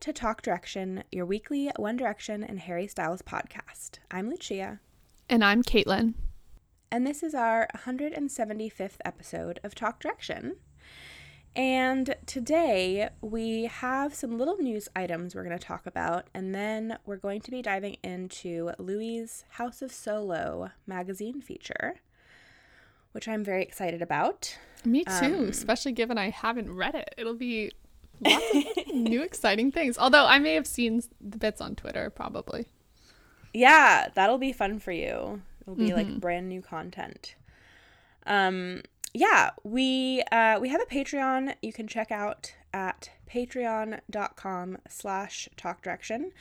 To Talk Direction, your weekly One Direction and Harry Styles podcast. I'm Lucia, And I'm Caitlin. and this is our 175th episode of Talk Direction. And today we have some little news items we're going to talk about, and then we're going to be diving into Louis' House of Solo magazine feature, which I'm very excited about. Me too, Um, especially given I haven't read it. It'll be lots of new exciting things. Although I may have seen the bits on Twitter, probably. Yeah, that'll be fun for you. It'll be like brand new content. Um yeah, we uh we have a Patreon you can check out at patreon.com slash talk direction.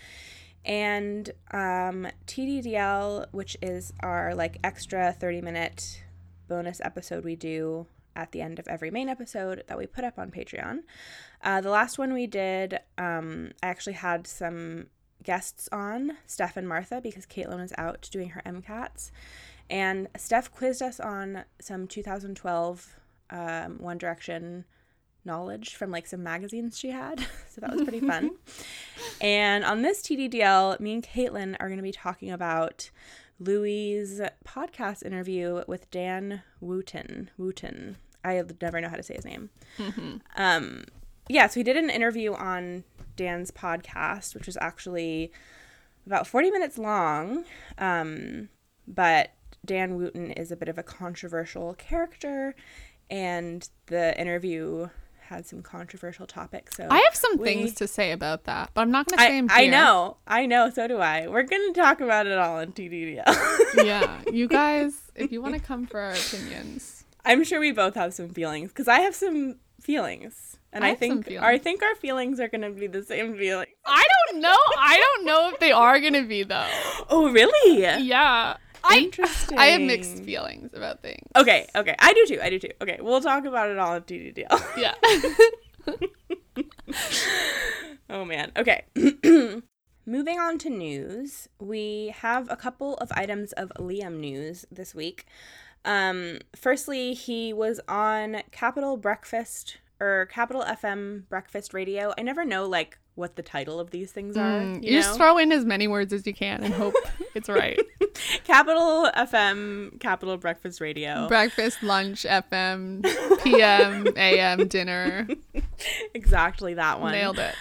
And um TDDL, which is our like extra 30 minute bonus episode we do at the end of every main episode that we put up on Patreon. Uh, the last one we did, um, I actually had some guests on, Steph and Martha, because Caitlin was out doing her MCATs. And Steph quizzed us on some 2012 um, One Direction knowledge from like some magazines she had. so that was pretty fun. and on this TDDL, me and Caitlin are going to be talking about Louis' podcast interview with Dan Wootton. Wootton. I never know how to say his name. Um, yeah, so he did an interview on Dan's podcast, which was actually about 40 minutes long. Um, but Dan Wootton is a bit of a controversial character, and the interview had some controversial topics. So I have some we- things to say about that, but I'm not going to say I, them I know, I know, so do I. We're gonna talk about it all in TDDL. yeah, you guys, if you want to come for our opinions, I'm sure we both have some feelings because I have some feelings, and I I, think. I think our feelings are gonna be the same feeling. I don't know. I don't know if they are going to be though. Oh, really? Yeah, I Interesting. I have mixed feelings about things. Okay, okay, I do too. I do too. Okay, we'll talk about it all in TDDL. Yeah. Oh man. Okay. Moving on to news, we have a couple of items of Liam news this week. Um, firstly, he was on Capital Breakfast or Capital FM Breakfast Radio. I never know like what the title of these things are. Mm, you you know? just throw in as many words as you can and hope it's right. Capital FM Capital Breakfast Radio. Breakfast, lunch, FM, PM, AM, dinner. exactly that one. Nailed it.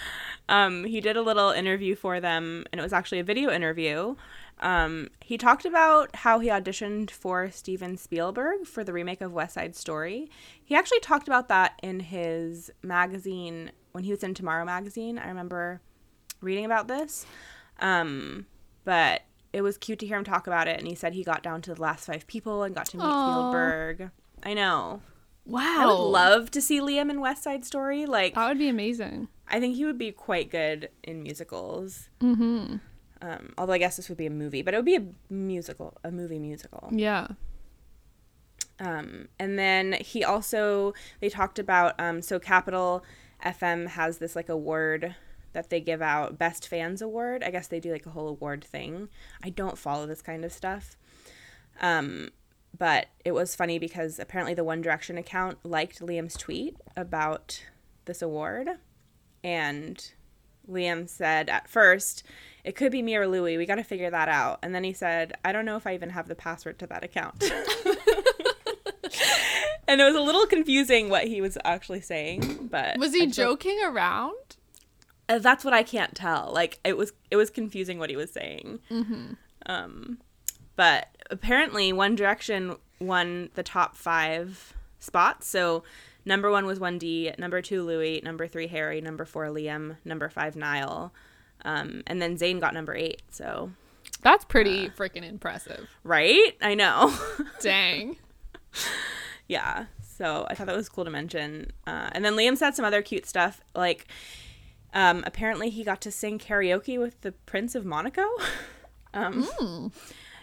Um, he did a little interview for them, and it was actually a video interview. Um, he talked about how he auditioned for Steven Spielberg for the remake of West Side Story. He actually talked about that in his magazine when he was in Tomorrow magazine. I remember reading about this. Um, but it was cute to hear him talk about it, and he said he got down to the last five people and got to meet Aw. Spielberg. I know. Wow. I would love to see Liam in West Side Story. Like, That would be amazing. I think he would be quite good in musicals. Mm-hmm. Um, although I guess this would be a movie, but it would be a musical, a movie musical. Yeah. Um, and then he also they talked about um, so Capital FM has this like award that they give out, Best Fans Award. I guess they do like a whole award thing. I don't follow this kind of stuff. Um, but it was funny because apparently the One Direction account liked Liam's tweet about this award, and Liam said at first, it could be me or Louis. We got to figure that out. And then he said, I don't know if I even have the password to that account. and it was a little confusing what he was actually saying, but Was he joking around? Uh, That's what I can't tell. Like it was it was confusing what he was saying. Um but apparently One Direction won the top 5 spots. So number 1 was 1D, number 2 Louis, number 3 Harry, number 4 Liam, number 5 Niall. Um, and then Zayn got number 8. So That's pretty freaking impressive. right? I know. Dang. yeah so i thought that was cool to mention uh, and then liam said some other cute stuff like Um, apparently, he got to sing karaoke with the Prince of Monaco. um,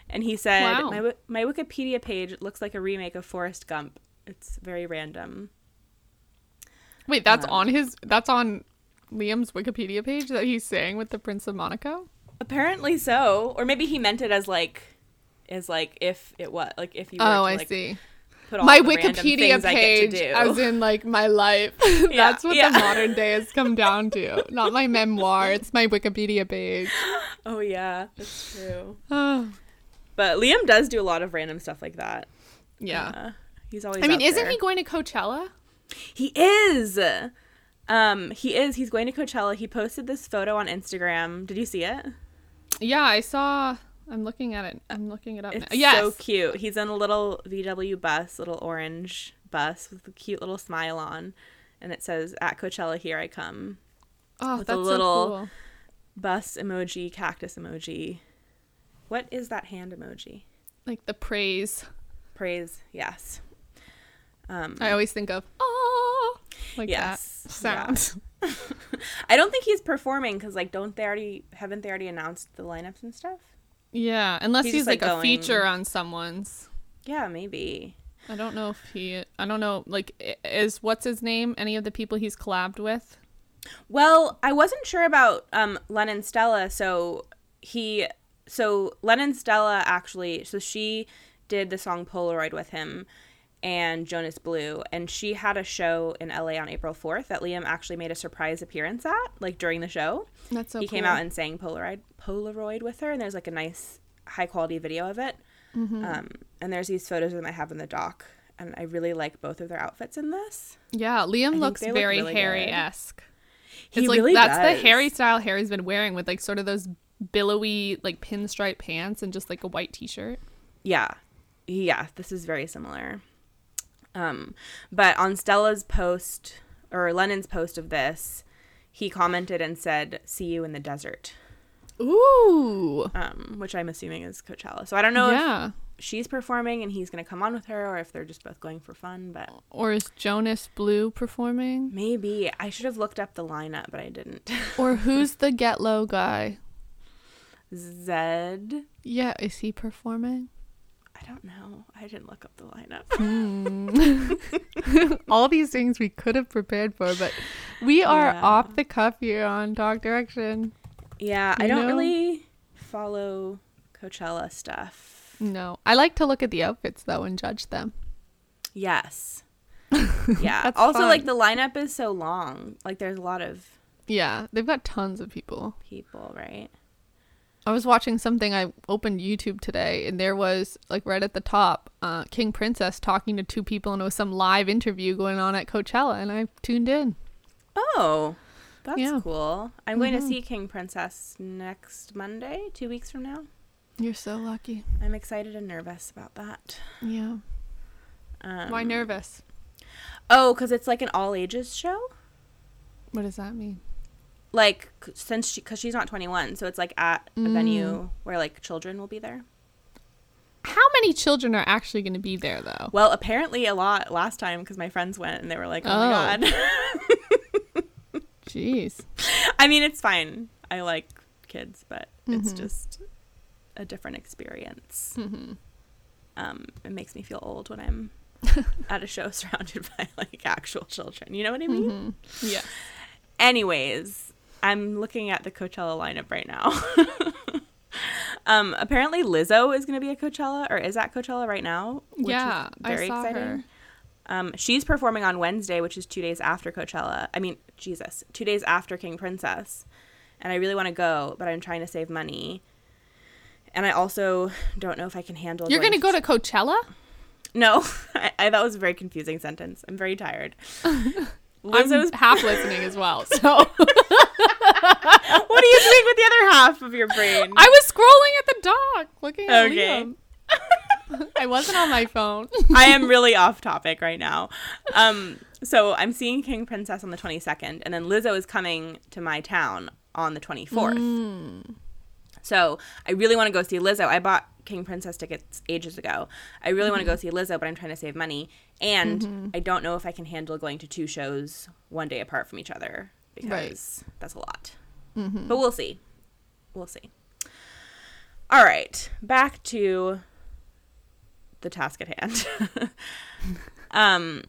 And he said, Wow. my, my Wikipedia page looks like a remake of Forrest Gump. It's very random. Wait, that's on his. That's on Liam's Wikipedia page that he's saying with the Prince of Monaco. Apparently so. Or maybe he meant it as like, as like if it was, like if you were Oh, to, I see. put all My the Wikipedia things I page, as in like my life. that's what yeah. the modern day has come down to. Not my memoir. It's my Wikipedia page. oh, yeah, that's true. Oh, But Liam does do a lot of random stuff like that. yeah. Uh, he's always I mean, isn't there. he going to Coachella? He is. Um, he is. He's going to Coachella. He posted this photo on Instagram. Did you see it? Yeah, I saw. I'm looking at it. I'm looking it up It's now. Yes. so cute. He's in a little VW bus, little orange bus with a cute little smile on, and it says "At Coachella, here I come." oh, with a that's little- so cool. Bus emoji, cactus emoji. What is that hand emoji? Like the praise. Praise, yes. Um, I always think of oh, like Yes, that sound. I don't think he's performing because, like, don't they already haven't they already announced the lineups and stuff? Yeah, unless He's he's, like, like, a feature on someone's. Yeah, maybe. I don't know if he. I don't know. Like, is what's his name? Any of the people he's collabed with? Well, I wasn't sure about um, Lennon Stella, so he, so Lennon Stella actually, so she did the song Polaroid with him and Jonas Blue, and she had a show in LA on April fourth that Liam actually made a surprise appearance at, like during the show. That's so. he came out and sang Polaroid Polaroid with her, and there's like a nice high quality video of it. Mm-hmm. Um, and there's these photos of them I have in the doc, and I really like both of their outfits in this. Yeah, Liam looks look very really Harry esque. He It's like really that's does. the Harry style Harry's been wearing with like sort of those billowy like pinstripe pants and just like a white t-shirt. Yeah. Yeah, this is very similar. Um, but on Stella's post or Lennon's post of this, he commented and said, "See you in the desert," Ooh. um, which I'm assuming is Coachella. So I don't know Yeah. if she's performing and he's going to come on with her, or if they're just both going for fun. But Or is Jonas Blue performing? maybe I should have looked up the lineup, but I didn't. Or who's the Get Low guy? Zedd, Yeah, is he performing? I don't know. I didn't look up the lineup. Hmm. All these things we could have prepared for, but we are Yeah. off the cuff here on Talk Direction. yeah, I don't know? really follow Coachella stuff. No, I like to look at the outfits though and judge them. Yes. Yeah. Also, like the lineup is so long. Like there's a lot of Yeah, they've got tons of people. people, right? I was watching something. I opened YouTube today, and there was like right at the top, uh, King Princess talking to two people, and it was some live interview going on at Coachella, and I tuned in. Oh, that's Yeah. cool. I'm going to see King Princess next Monday, two weeks from now. You're so lucky. I'm excited and nervous about that. Yeah. Um, Why nervous? Oh, because it's like an all ages show. What does that mean? Like since she, because she's not 21, so it's like at a Mm. venue where like children will be there. How many children are actually going to be there, though? Well, apparently a lot last time because my friends went and they were like, "Oh, Oh. my god." Jeez. I mean, it's fine. I like kids, but it's Mm-hmm. just a different experience. Mhm. Um, it makes me feel old when I'm at a show surrounded by like actual children. You know what I mean? Mm-hmm. Yeah. Anyways, I'm looking at the Coachella lineup right now. um, apparently Lizzo is going to be at Coachella or is at Coachella right now. which is Yeah, I saw her. Um, she's performing on Wednesday, which is two days after Coachella. I mean, Jesus, two days after King Princess. And I really want to go, but I'm trying to save money. And I also don't know if I can handle. You're going to go to Coachella? No, I, I, that was a very confusing sentence. I'm very tired. I'm Lizzo's. half listening as well. So what do you think with the other half of your brain? I was scrolling at the doc looking at Okay. Liam. I wasn't on my phone. I am really off topic right now. Um, so I'm seeing King Princess on the 22nd, and then Lizzo is coming to my town on the 24th. Hmm. So I really want to go see Lizzo. I bought King Princess tickets ages ago. I really want to go mm-hmm. see Lizzo, but I'm trying to save money, and mm-hmm. I don't know if I can handle going to two shows one day apart from each other. Because that's a lot. But we'll see. We'll see. All right, back to the task at hand. um,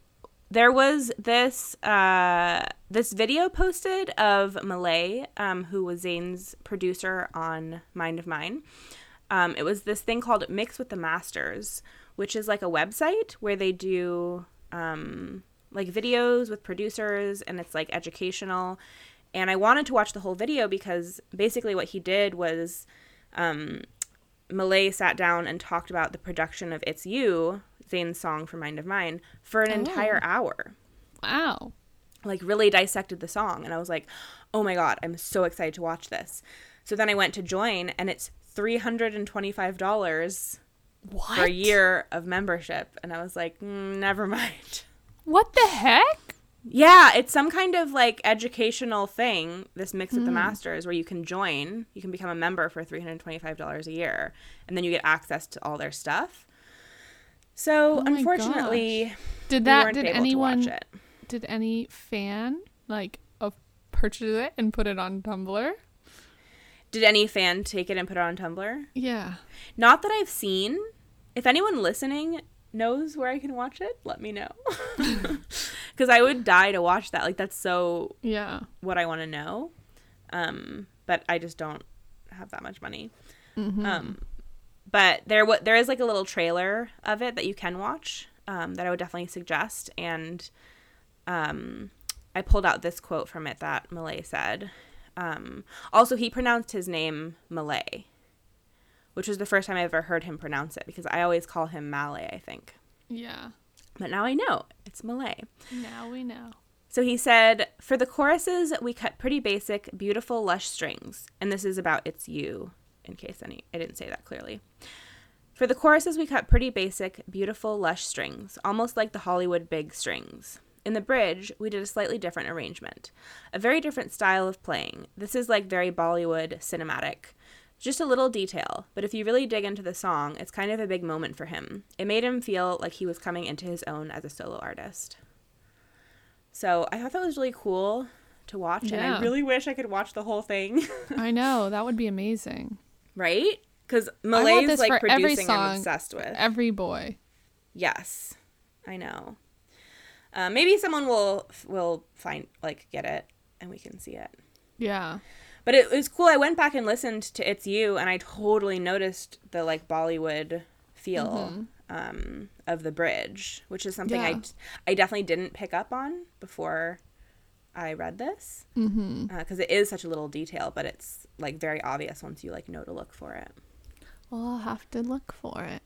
there was this uh, this video posted of Malay, um, who was Zayn's producer on Mind of Mine. Um, it was this thing called Mix with the Masters, which is like a website where they do um, like videos with producers, and it's like educational. And I wanted to watch the whole video because basically what he did was um, Malay sat down and talked about the production of It's You, Zayn's song for Mind of Mine, for an entire hour. Wow. Like, really dissected the song. And I was like, oh my God, I'm so excited to watch this. So then I went to join, and it's $325 What? for a year of membership. And I was like, mm, never mind. What the heck? Yeah, it's some kind of like educational thing, this mix with the hmm. masters, where you can join, you can become a member for $325 a year, and then you get access to all their stuff. So, Oh unfortunately, Did that weren't did able anyone watch it. did any fan like of purchase it and put it on Tumblr? Did any fan take it and put it on Tumblr? Yeah. Not that I've seen. If anyone listening knows where I can watch it, let me know. Because I would die to watch that. Like, that's so Yeah. what I want to know. Um, but I just don't have that much money. Um, but there, what there is like a little trailer of it that you can watch. Um, that I would definitely suggest. And um, I pulled out this quote from it that Malay said. Um, also, he pronounced his name Malay, which was the first time I ever heard him pronounce it because I always call him Malay. I think, Yeah. but now I know it's Malay. Now we know. So he said, For the choruses, we cut pretty basic, beautiful, lush strings. And this is about It's You, in case any, I didn't say that clearly. For the choruses, we cut pretty basic, beautiful, lush strings, almost like the Hollywood big strings. In the bridge, we did a slightly different arrangement, a very different style of playing. This is like very Bollywood cinematic. Just a little detail, but if you really dig into the song, it's kind of a big moment for him. It made him feel like he was coming into his own as a solo artist. So I thought that was really cool to watch, and I really wish I could watch the whole thing. I know that would be amazing. right? Because Malay's like producing, I'm obsessed with. Every boy. yes, I know. Uh, maybe someone will will find like get it, and we can see it. Yeah. But it was cool. I went back and listened to "It's You," and I totally noticed the like Bollywood feel um, of the bridge, which is something I Yeah. I definitely didn't pick up on before I read this because it is such a little detail, but it's like very obvious once you like know to look for it. Well, I'll have to look for it.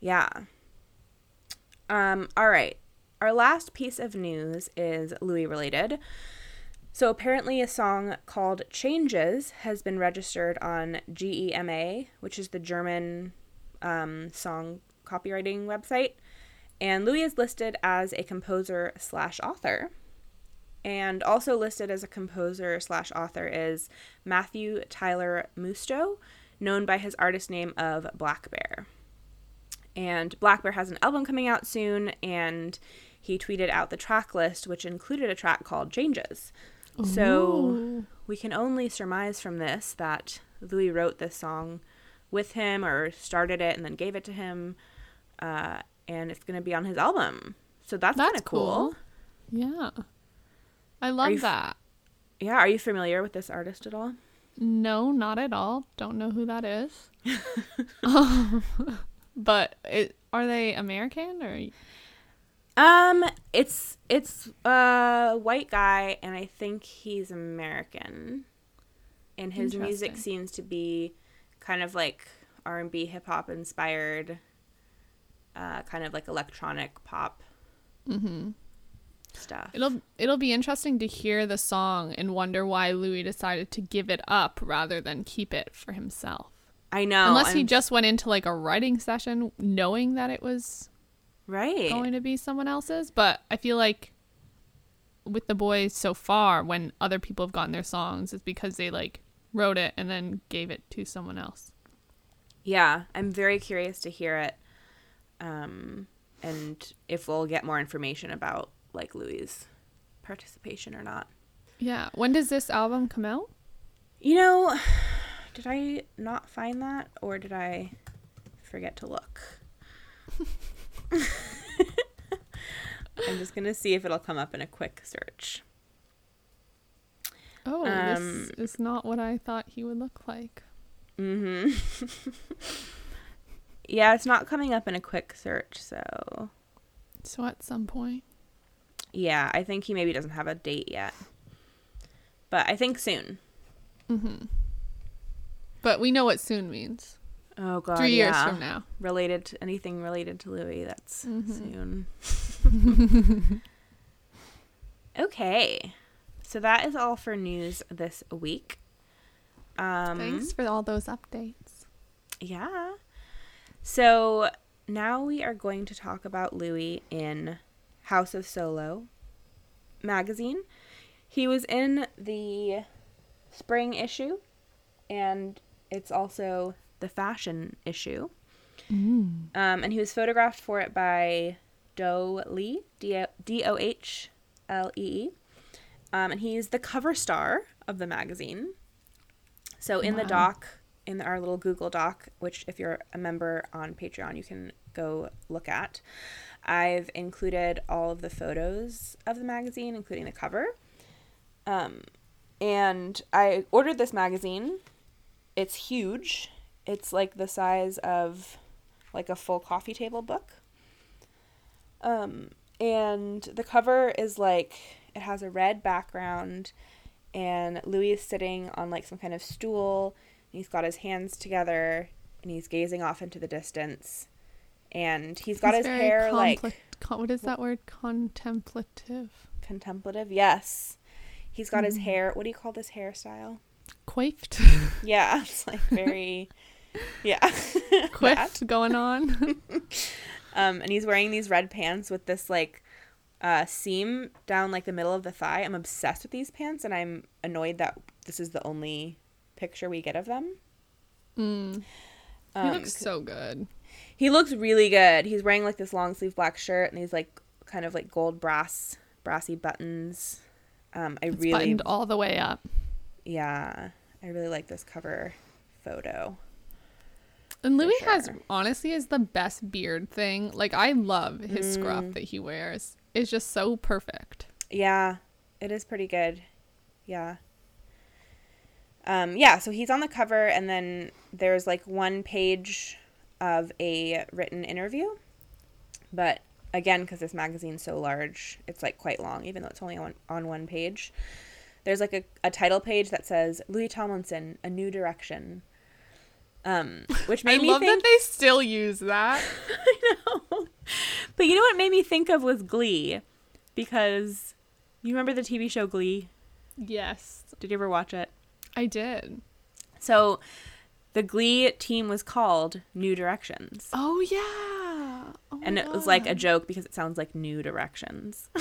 Yeah. Um, all right. Our last piece of news is Louis related. So apparently a song called Changes has been registered on GEMA, which is the German um, song copywriting website. And Louis is listed as a composer slash author. And also listed as a composer slash author is Matthew Tyler Musto, known by his artist name of blackbear. And blackbear has an album coming out soon, and he tweeted out the track list, which included a track called Changes. So we can only surmise from this that Louis wrote this song with him or started it and then gave it to him, uh, and it's going to be on his album. So that's, That's kind of cool. cool. Yeah. I love f- that. Yeah, are you familiar with this artist at all? No, not at all. Don't know who that is. but it, are they American or? Um, it's it's a white guy, and I think he's American. And his music seems to be kind of like R and B, hip hop inspired, uh, kind of like electronic pop mm-hmm. stuff. It'll it'll be interesting to hear the song and wonder why Louis decided to give it up rather than keep it for himself. I know, Unless he I'm- just went into like a writing session knowing that it was right. going to be someone else's, but I feel like with the boys so far when other people have gotten their songs it's because they like wrote it and then gave it to someone else. Yeah, I'm very curious to hear it, um, and if we'll get more information about like Louis' participation or not. Yeah. When does this album come out? You know, did I not find that or did I forget to look? I'm just going to see if it'll come up in a quick search. Oh, Um, this is not what I thought he would look like. Mhm. yeah, it's not coming up in a quick search, so So at some point. yeah, I think he maybe doesn't have a date yet. But I think soon. Mm-hmm. But we know what soon means. Oh god. Three years yeah. from now. Related to anything related to Louis, that's Mhm. soon. okay. So that is all for news this week. Um Thanks for all those updates. Yeah. So now we are going to talk about Louis in House of Solo magazine. He was in the spring issue, and it's also the fashion issue. Um, and he was photographed for it by Doh Lee, D O H L E E. Um, and he's the cover star of the magazine. So in the doc, in our little Google Doc, which if you're a member on Patreon, you can go look at, I've included all of the photos of the magazine, including the cover. Um, and I ordered this magazine. It's huge. It's like the size of like a full coffee table book. Um, and the cover is like it has a red background and Louis is sitting on like some kind of stool and he's got his hands together and he's gazing off into the distance and he's got He's his hair like con- what is that word? Contemplative. contemplative yes he's got Mm. his hair what do you call this hairstyle Coiffed. yeah it's like very yeah That. Going on. um and he's wearing these red pants with this like uh seam down like the middle of the thigh i'm obsessed with these pants and i'm annoyed that this is the only picture we get of them mm. He um, looks so good. He looks really good. He's wearing like this long sleeve black shirt and these like kind of like gold brass brassy buttons. Um, I It's really buttoned all the way up. yeah, I really like this cover photo. And Louis has honestly is the best beard thing. Like I love his Mm. scruff that he wears. It's just so perfect. Yeah, it is pretty good. Yeah. Um, yeah, so he's on the cover, and then there's like one page of a written interview. But again, because this magazine's so large, it's like quite long, even though it's only on, on one page. There's like a, a title page that says Louis Tomlinson, A New Direction. Um, which made I me love think that they still use that. I know. But you know what made me think of was Glee, because you remember the TV show Glee. yes, Did you ever watch it? I did. So, the Glee team was called New Directions, Oh yeah. Oh and it was like a joke because it sounds like New Directions.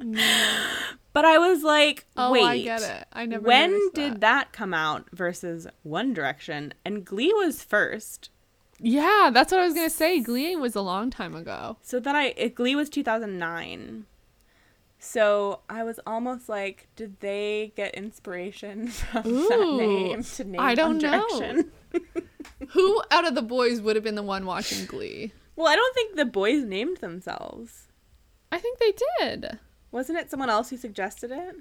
but I was like, Oh, wait, I get it. I never. when did that. that come out versus One Direction? And Glee was first. Yeah, that's what I was gonna say. Glee was a long time ago. So then I Glee was 2009. So I was almost like, did they get inspiration from that name to name I don't One know. Direction? Who out of the boys would have been the one watching Glee? Well, I don't think the boys named themselves. I think they did. Wasn't it someone else who suggested it?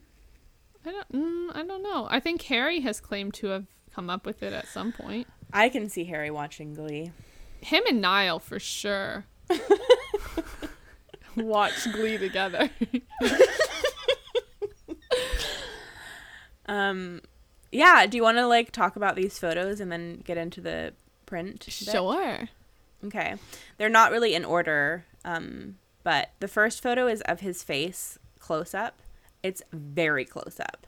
I don't. Mm, I don't know. I think Harry has claimed to have come up with it at some point. I can see Harry watching Glee. Him and Niall for sure. Watch Glee together. Um, yeah. Do you want to like talk about these photos and then get into the print? bit? sure. Okay. They're not really in order. Um, but the first photo is of his face close up. It's very close up.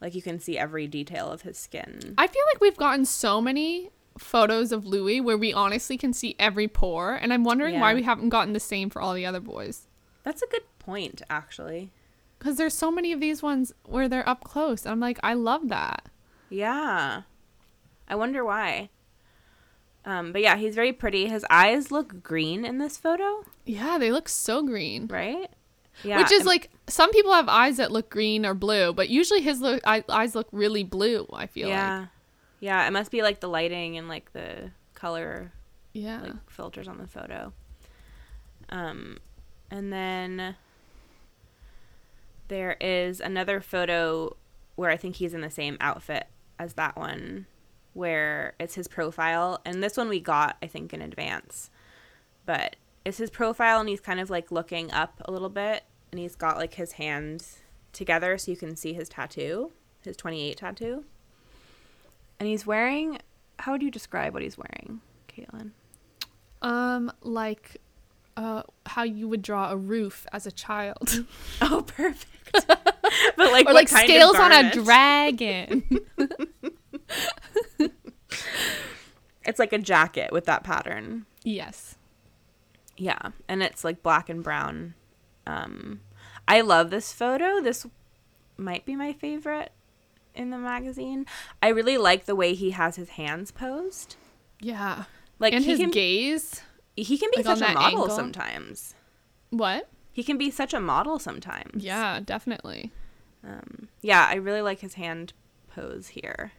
Like you can see every detail of his skin. I feel like we've gotten so many photos of Louis where we honestly can see every pore, and I'm wondering why we haven't gotten the same for all the other boys. That's a good point, actually. Because there's so many of these ones where they're up close. I'm like, I love that. Yeah. I wonder why. Um, but yeah, he's very pretty. His eyes look green in this photo, Yeah, they look so green. right? Yeah, Which is like some people have eyes that look green or blue, but usually his look, eye, eyes look really blue. I feel yeah, like. yeah. It must be like the lighting and like the color Yeah. like filters on the photo. Um, and then there is another photo where I think he's in the same outfit as that one, where it's his profile, and this one we got I think in advance, but it's his profile and he's kind of like looking up a little bit, and he's got like his hands together so you can see his tattoo, his twenty eight tattoo, and he's wearing. How would you describe what he's wearing, Caitlin? Um, like, uh, how you would draw a roof as a child, Oh, perfect. but like, or like scales on a dragon. It's like a jacket with that pattern. yes. Yeah, and it's like black and brown. Um, I love this photo. This might be my favorite in the magazine. I really like the way he has his hands posed. Yeah. Like and his can gaze. he can be like, such a model angle. sometimes. What? He can be such a model sometimes. Yeah, definitely. Um, yeah, I really like his hand pose here.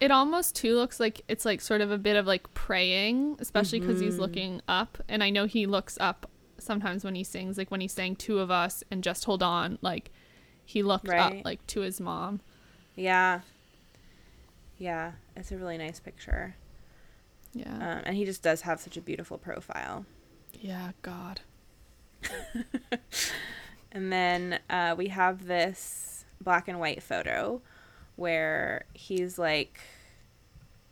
It almost too looks like it's like sort of a bit of like praying, especially because Mm-hmm. he's looking up, and I know he looks up sometimes when he sings, like when he sang "Two of Us" and "Just Hold On," like he looked Right. up like to his mom. Yeah. Yeah, it's a really nice picture. Yeah, Um, and he just does have such a beautiful profile. yeah, God. And then uh, we have this black and white photo where he's like,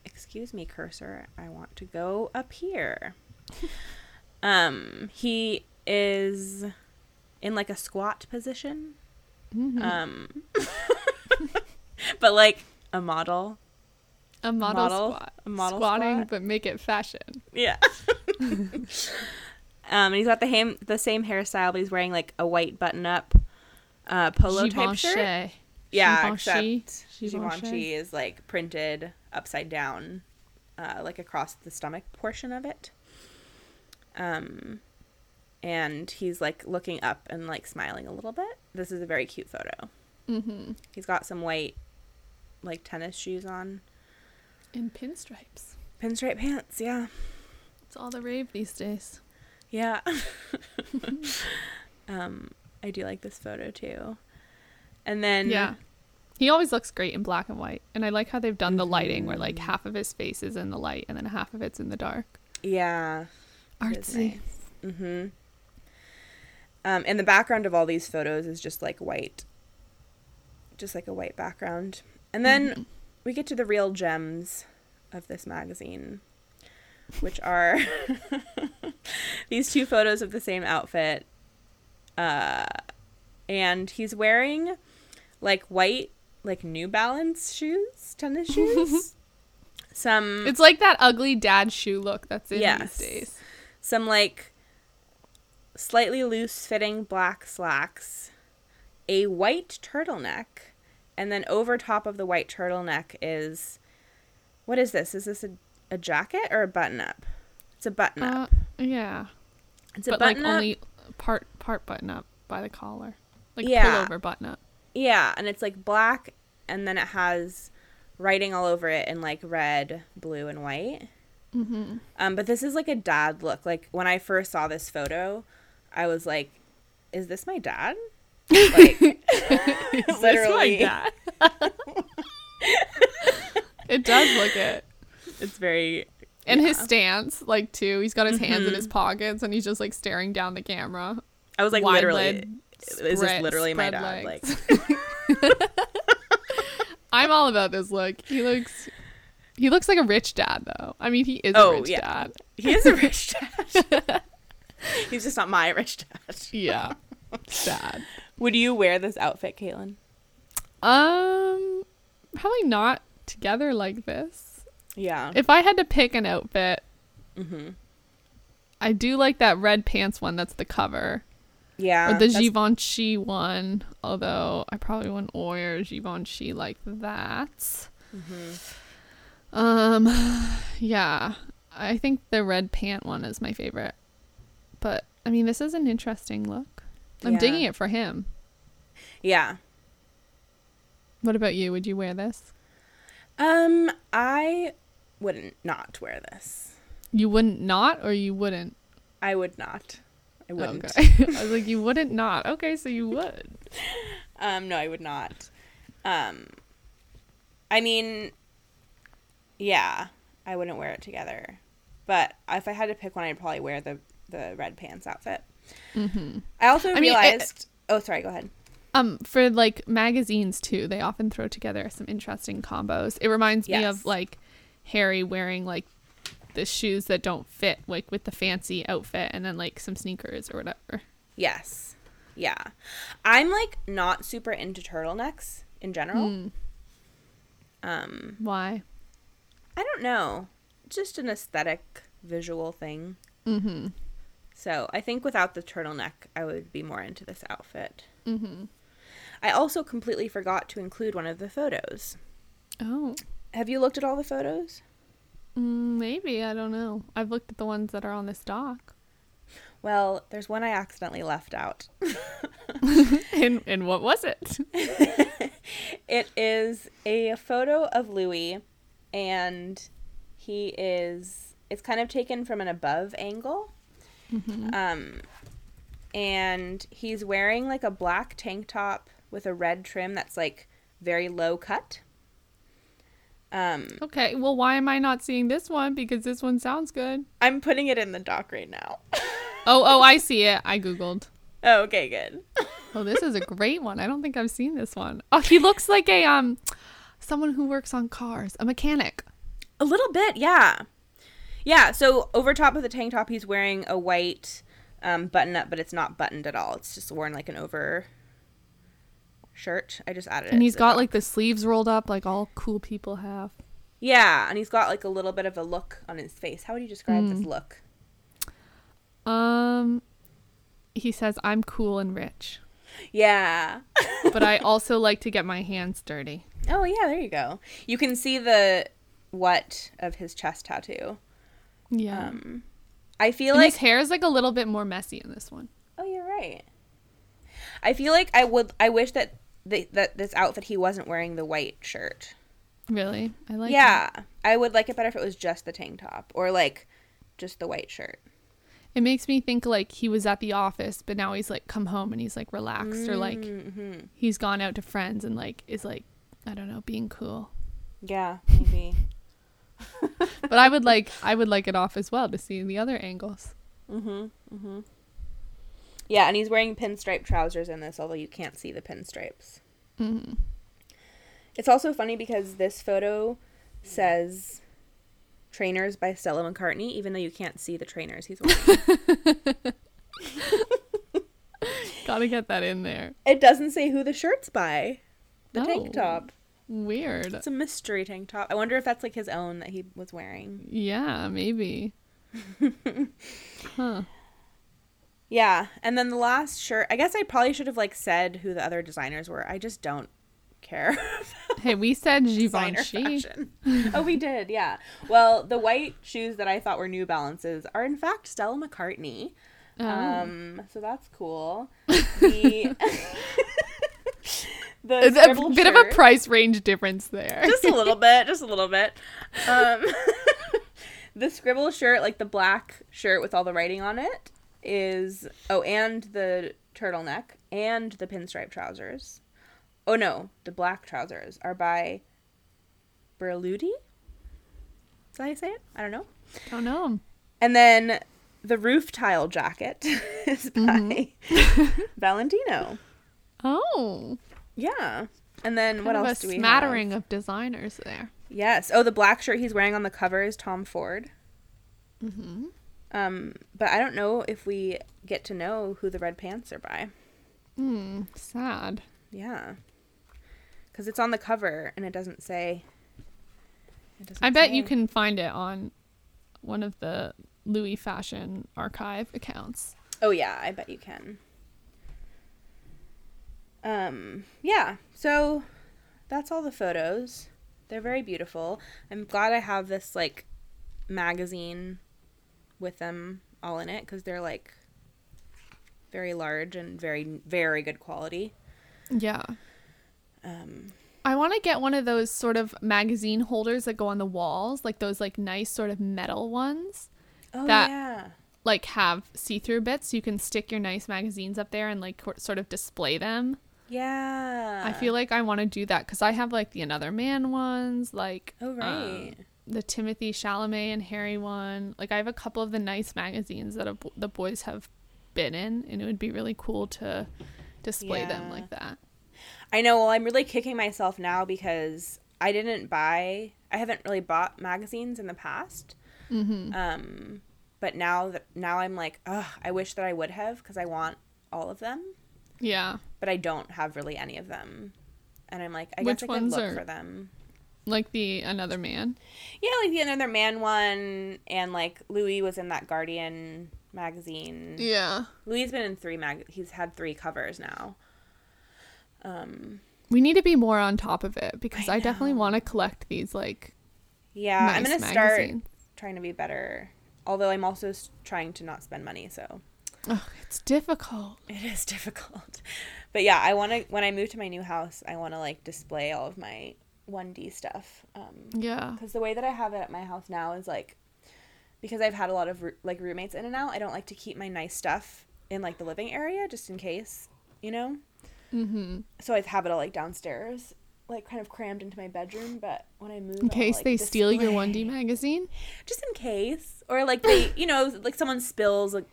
Excuse me, cursor, I want to go up here. um, he is in like a squat position. Mhm. Um, but like a model. a model, model- squat, a model squatting, squat. but make it fashion. Yeah. um, and he's got the ham- the same hairstyle, but he's wearing like a white button up uh, polo type shirt. Yeah, except. Givenchy is like printed upside down, uh, like across the stomach portion of it. Um, and he's like looking up and like smiling a little bit. This is a very cute photo. Mm-hmm. He's got some white, like tennis shoes on, In pinstripes. pinstripe pants. Yeah, It's all the rave these days. yeah. um, I do like this photo too. And then Yeah. He always looks great in black and white. And I like how they've done the lighting where like half of his face is in the light and then half of it's in the dark. yeah, Artsy. Mm-hmm. Um, and the background of all these photos is just like white, just like a white background. And then we get to the real gems of this magazine, which are these two photos of the same outfit. Uh, and he's wearing like white, like New Balance shoes, tennis shoes. Some It's like that ugly dad shoe look that's in Yes. these days. some like slightly loose fitting black slacks, a white turtleneck, and then over top of the white turtleneck is what is this? Is this a, a jacket or a button up? It's a button Uh, up. yeah. It's a But like button up. only part part button up by the collar. Like Yeah. pullover button up. Yeah, and it's like black and then it has writing all over it in like red, blue, and white. Mm-hmm. Um, but this is like a dad look. Like when I first saw this photo, I was like, "Is this my dad?" Like, literally, dad? it does look it. it's very. And his stance, like too, he's got his hands in his pockets and he's just like staring down the camera. I was like, Wide literally, leg, is this spread- literally my dad? legs. Like, I'm all about this look. He looks he looks like a rich dad though. I mean he is Oh, a rich yeah. dad. he is a rich dad. He's just not my rich dad. Yeah. Sad. Would you wear this outfit, Caitlin? Um probably not together like this. Yeah. If I had to pick an outfit, mm-hmm. I do like that red pants one that's the cover. Yeah. or the that's- Givenchy one, although I probably wouldn't wear Givenchy like that. Mm-hmm. Um, yeah, I think the red pant one is my favorite. But I mean, this is an interesting look. I'm Yeah. digging it for him. Yeah. What about you? Would you wear this? Um, I wouldn't not wear this. You wouldn't not, or you wouldn't? I would not. I wouldn't. Okay. I was like, you wouldn't not. Okay, so you would. Um, no, I would not. Um, I mean, yeah, I wouldn't wear it together. But if I had to pick one, I'd probably wear the the red pants outfit. Mm-hmm. I also I mean, it- realized. oh, sorry. Go ahead. Um, for like magazines too, they often throw together some interesting combos. It reminds me of like Harry wearing like the shoes that don't fit, like with the fancy outfit, and then like some sneakers or whatever. Yes. Yeah. I'm like not super into turtlenecks in general. Mm. Um, Why? I don't know. Just an aesthetic visual thing. Mm-hmm. So I think without the turtleneck, I would be more into this outfit. Mm-hmm. I also completely forgot to include one of the photos. Oh, Have you looked at all the photos? Mm, maybe I don't know. I've looked at the ones that are on this doc. Well, there's one I accidentally left out. and and what was it? it is a photo of Louis, and he is. It's kind of taken from an above angle. Um, and he's wearing like a black tank top with a red trim that's like very low cut. Um, Okay, well, why am I not seeing this one? Because this one sounds good. I'm putting it in the doc right now. Oh, oh, I see it. I googled. oh, okay, good. Oh, this is a great one. I don't think I've seen this one. Oh, he looks like a um someone who works on cars, a mechanic. A little bit, yeah. Yeah, so over top of the tank top, he's wearing a white um, button up, but it's not buttoned at all. It's just worn like an over shirt. I just added it. And he's got like the sleeves rolled up like all cool people have. Yeah, and he's got like a little bit of a look on his face. How would you describe this look? Um he says I'm cool and rich, Yeah. but I also like to get my hands dirty. oh, yeah, there you go. You can see the what of his chest tattoo. Yeah. Um, I feel and like his hair is like a little bit more messy in this one. Oh, you're right. I feel like I would. I wish that the, that this outfit he wasn't wearing the white shirt. Really? I like it. yeah, I would like it better if it was just the tank top or like just the white shirt. It makes me think like he was at the office, but now he's like come home and he's like relaxed or like Mm-hmm. he's gone out to friends and like is like I don't know, being cool. Yeah, maybe. But I would like I would like it off as well to see the other angles. mm-hmm. Mm-hmm. Yeah, and he's wearing pinstripe trousers in this, although you can't see the pinstripes. hmm It's also funny because this photo says trainers by Stella McCartney, even though you can't see the trainers he's wearing. Gotta get that in there. it doesn't say who the shirt's by. The tank Oh. top. Weird. It's a mystery tank top. I wonder if that's like his own that he was wearing. Yeah, maybe. huh. Yeah, and then the last shirt. I guess I probably should have like said who the other designers were. I just don't care. Hey, we said Designer Givenchy. fashion. oh, we did. Yeah. Well, the white shoes that I thought were New Balances are in fact Stella McCartney. Oh. Um, so that's cool. The the a, a bit of a price range difference there. just a little bit, just a little bit. Um, the scribble shirt, like the black shirt with all the writing on it, is oh, and the turtleneck and the pinstripe trousers. Oh no, the black trousers are by Berluti. Is that how you say it? I don't know. don't know. And then the roof tile jacket is by Valentino. Oh, Yeah. And then what kind of else do we smattering have? of designers there. Yes. Oh, the black shirt he's wearing on the cover is Tom Ford. Mm-hmm. Um, but I don't know if we get to know who the red pants are by. Hmm. Sad. Yeah. Because it's on the cover and it doesn't say. It doesn't I bet you can find it on one of the Louis Fashion Archive accounts. Oh yeah, I bet you can. Um, yeah. So that's all the photos. They're very beautiful. I'm glad I have this like magazine with them all in it because they're like very large and very very good quality. Yeah. Um, I want to get one of those sort of magazine holders that go on the walls, like those like nice sort of metal ones, oh That- yeah. like have see-through bits so you can stick your nice magazines up there and like sort of display them. Yeah. I feel like I want to do that cuz I have like the Another Man ones, like Oh um, right. The Timothée Chalamet and Harry one. Like I have a couple of the nice magazines that have, the boys have been in and it would be really cool to display them like that. I know. Well, I'm really kicking myself now because I didn't buy. I haven't really bought magazines in the past. Mhm. Um, but now that now I'm like, ugh, I wish that I would have because I want all of them, Yeah. but I don't have really any of them. And I'm like, I Which guess I could look are- for them. Like the Another Man. Yeah, like the Another Man one, and like Louis was in that Guardian magazine. Yeah. Louis has been in three mag. He's had three covers now. Um, We need to be more on top of it because I I, definitely want to collect these like yeah, I'm gonna start trying to be better. Although I'm also trying to not spend money, so Ugh, it's difficult. it is difficult. But yeah, I want to when I move to my new house, I want to like display all of my 1D stuff. Um, Yeah. because the way that I have it at my house now is like because I've had a lot of like roommates in and out. I don't like to keep my nice stuff in like the living area just in case, you know. Mm-hmm. So I have it all like downstairs, like kind of crammed into my bedroom. But when I move, In case they steal your 1D magazine. just in case, or like they, you know, like someone spills a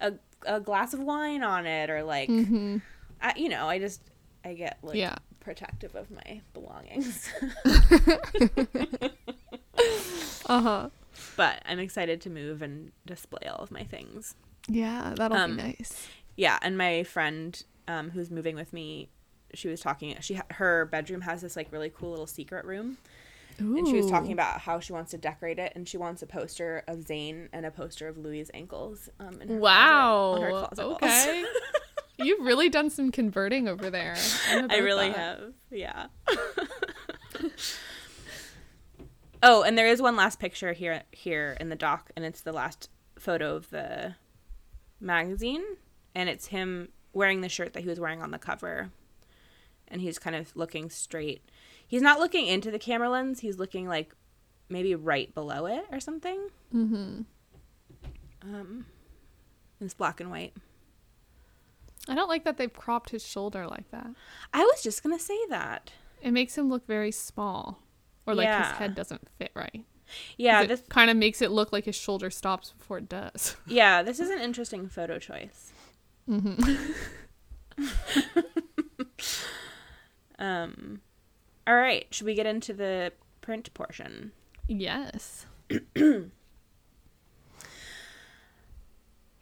a, a glass of wine on it, or like, Mm-hmm. I, you know, I just I get like Yeah. Protective of my belongings. Uh huh. but I'm excited to move and display all of my things. Yeah, that'll Um, be nice. Yeah, and my friend um, who's moving with me, she was talking. She her bedroom has this like really cool little secret room, and she was talking about how she wants to decorate it, and she wants a poster of Zayn and a poster of Louis's ankles. Um, in her Wow. closet, on her closet okay. You've really done some converting over there. I really that. have. Yeah. oh, and there is one last picture here here in the doc, and it's the last photo of the magazine, and it's him wearing the shirt that he was wearing on the cover, and he's kind of looking straight. He's not looking into the camera lens. He's looking like maybe right below it or something. Mm-hmm. Um, it's black and white. I don't like that they've cropped his shoulder like that. I was just gonna say that. It makes him look very small, or like Yeah. his head doesn't fit right. Yeah, this kind of makes it look like his shoulder stops before it does. yeah this is an interesting photo choice. Mm-hmm. Um, all right, should we get into the print portion? yes.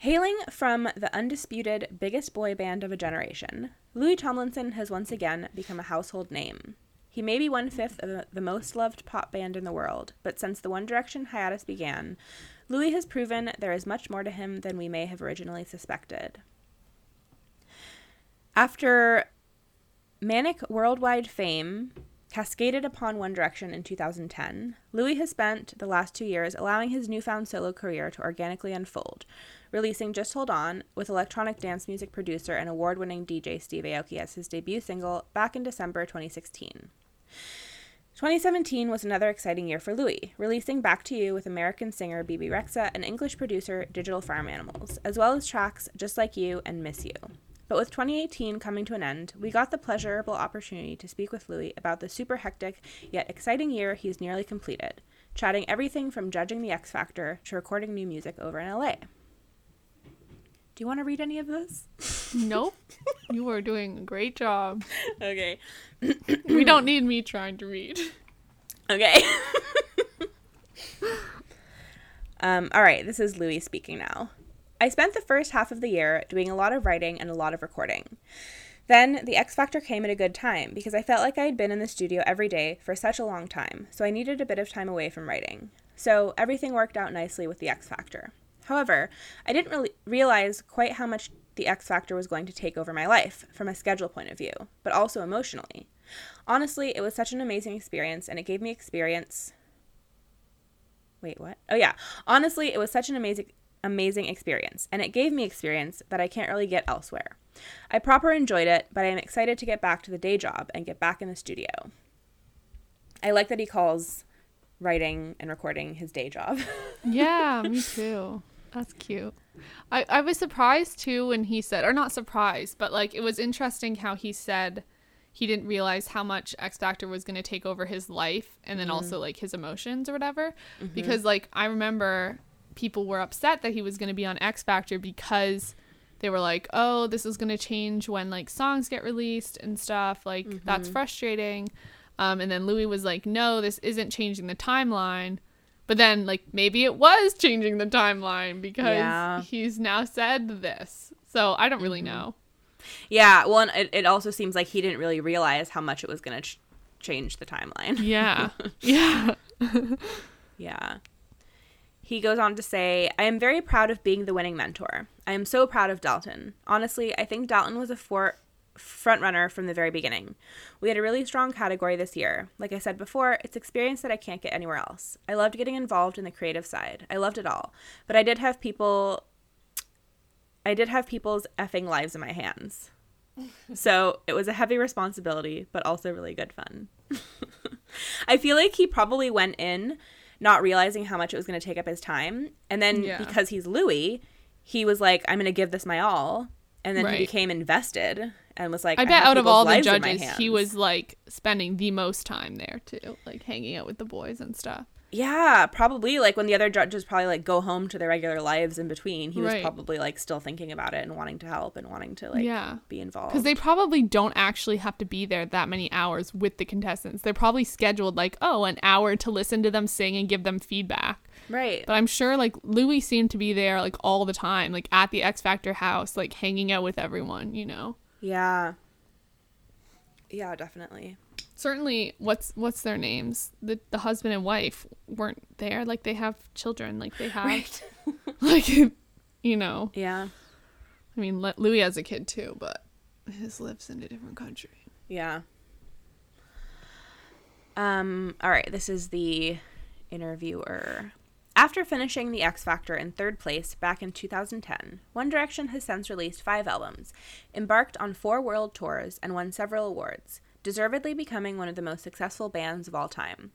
Hailing from the undisputed biggest boy band of a generation, Louis Tomlinson has once again become a household name. He may be one fifth of the most loved pop band in the world, but since the One Direction hiatus began, Louis has proven there is much more to him than we may have originally suspected. After manic worldwide fame cascaded upon One Direction in 2010, Louis has spent the last two years allowing his newfound solo career to organically unfold, releasing Just Hold On with electronic dance music producer and award winning DJ Steve Aoki as his debut single back in December 2016. 2017 was another exciting year for Louis, releasing Back to You with American singer Bebe Rexha and English producer Digital Farm Animals, as well as tracks Just Like You and Miss You. But with 2018 coming to an end, we got the pleasurable opportunity to speak with Louis about the super hectic yet exciting year he's nearly completed, chatting everything from judging the X Factor to recording new music over in LA. Do you want to read any of this? Nope. you are doing a great job. Okay. We don't need me trying to read. Okay. um, all right, this is Louis speaking now. I spent the first half of the year doing a lot of writing and a lot of recording. Then the X Factor came at a good time because I felt like I had been in the studio every day for such a long time, so I needed a bit of time away from writing. So everything worked out nicely with the X Factor. However, I didn't really realize quite how much the X Factor was going to take over my life from a schedule point of view, but also emotionally. Honestly, it was such an amazing experience and it gave me experience Wait, what? Oh yeah. Honestly, it was such an amazing amazing experience, and it gave me experience that I can't really get elsewhere. I proper enjoyed it, but I am excited to get back to the day job and get back in the studio. I like that he calls writing and recording his day job. Yeah, me too. That's cute. I, I was surprised too when he said, or not surprised, but like it was interesting how he said he didn't realize how much X Factor was going to take over his life and then mm-hmm. also like his emotions or whatever. Mm-hmm. Because like I remember people were upset that he was going to be on X Factor because they were like, oh, this is going to change when like songs get released and stuff. Like that's frustrating. Um, and then Louis was like, no, this isn't changing the timeline. But then, like, maybe it was changing the timeline because Yeah. he's now said this. So I don't really know. yeah, well, and it, it also seems like he didn't really realize how much it was going to ch- change the timeline. Yeah. yeah. Yeah. He goes on to say, I am very proud of being the winning mentor. I am so proud of Dalton. Honestly, I think Dalton was a for- front runner from the very beginning. We had a really strong category this year. Like I said before, it's experience that I can't get anywhere else. I loved getting involved in the creative side. I loved it all. But I did have people I did have people's effing lives in my hands. So it was a heavy responsibility, but also really good fun. I feel like he probably went in not realizing how much it was going to take up his time. And then Yeah. because he's Louis, he was like, I'm going to give this my all. And then Right. he became invested and was like, I bet out of all the lives in my judges, he was like spending the most time there too, like hanging out with the boys and stuff. Yeah, probably. Like when the other judges probably like go home to their regular lives in between, he was probably like still thinking about it and wanting to help and wanting to like Yeah. be involved. Because they probably don't actually have to be there that many hours with the contestants. They're probably scheduled like, oh, an hour to listen to them sing and give them feedback. right. But I'm sure like Louis seemed to be there like all the time, like at the X Factor house, like hanging out with everyone, you know. Yeah. Yeah, definitely. Certainly what's what's their names? The the husband and wife weren't there. Like they have children, like they have right. like you know. Yeah. I mean Louis has a kid too, but his lives in a different country. Yeah. Um, all right, this is the interviewer. After finishing The X Factor in third place back in 2010, One Direction has since released five albums, embarked on four world tours, and won several awards, deservedly becoming one of the most successful bands of all time.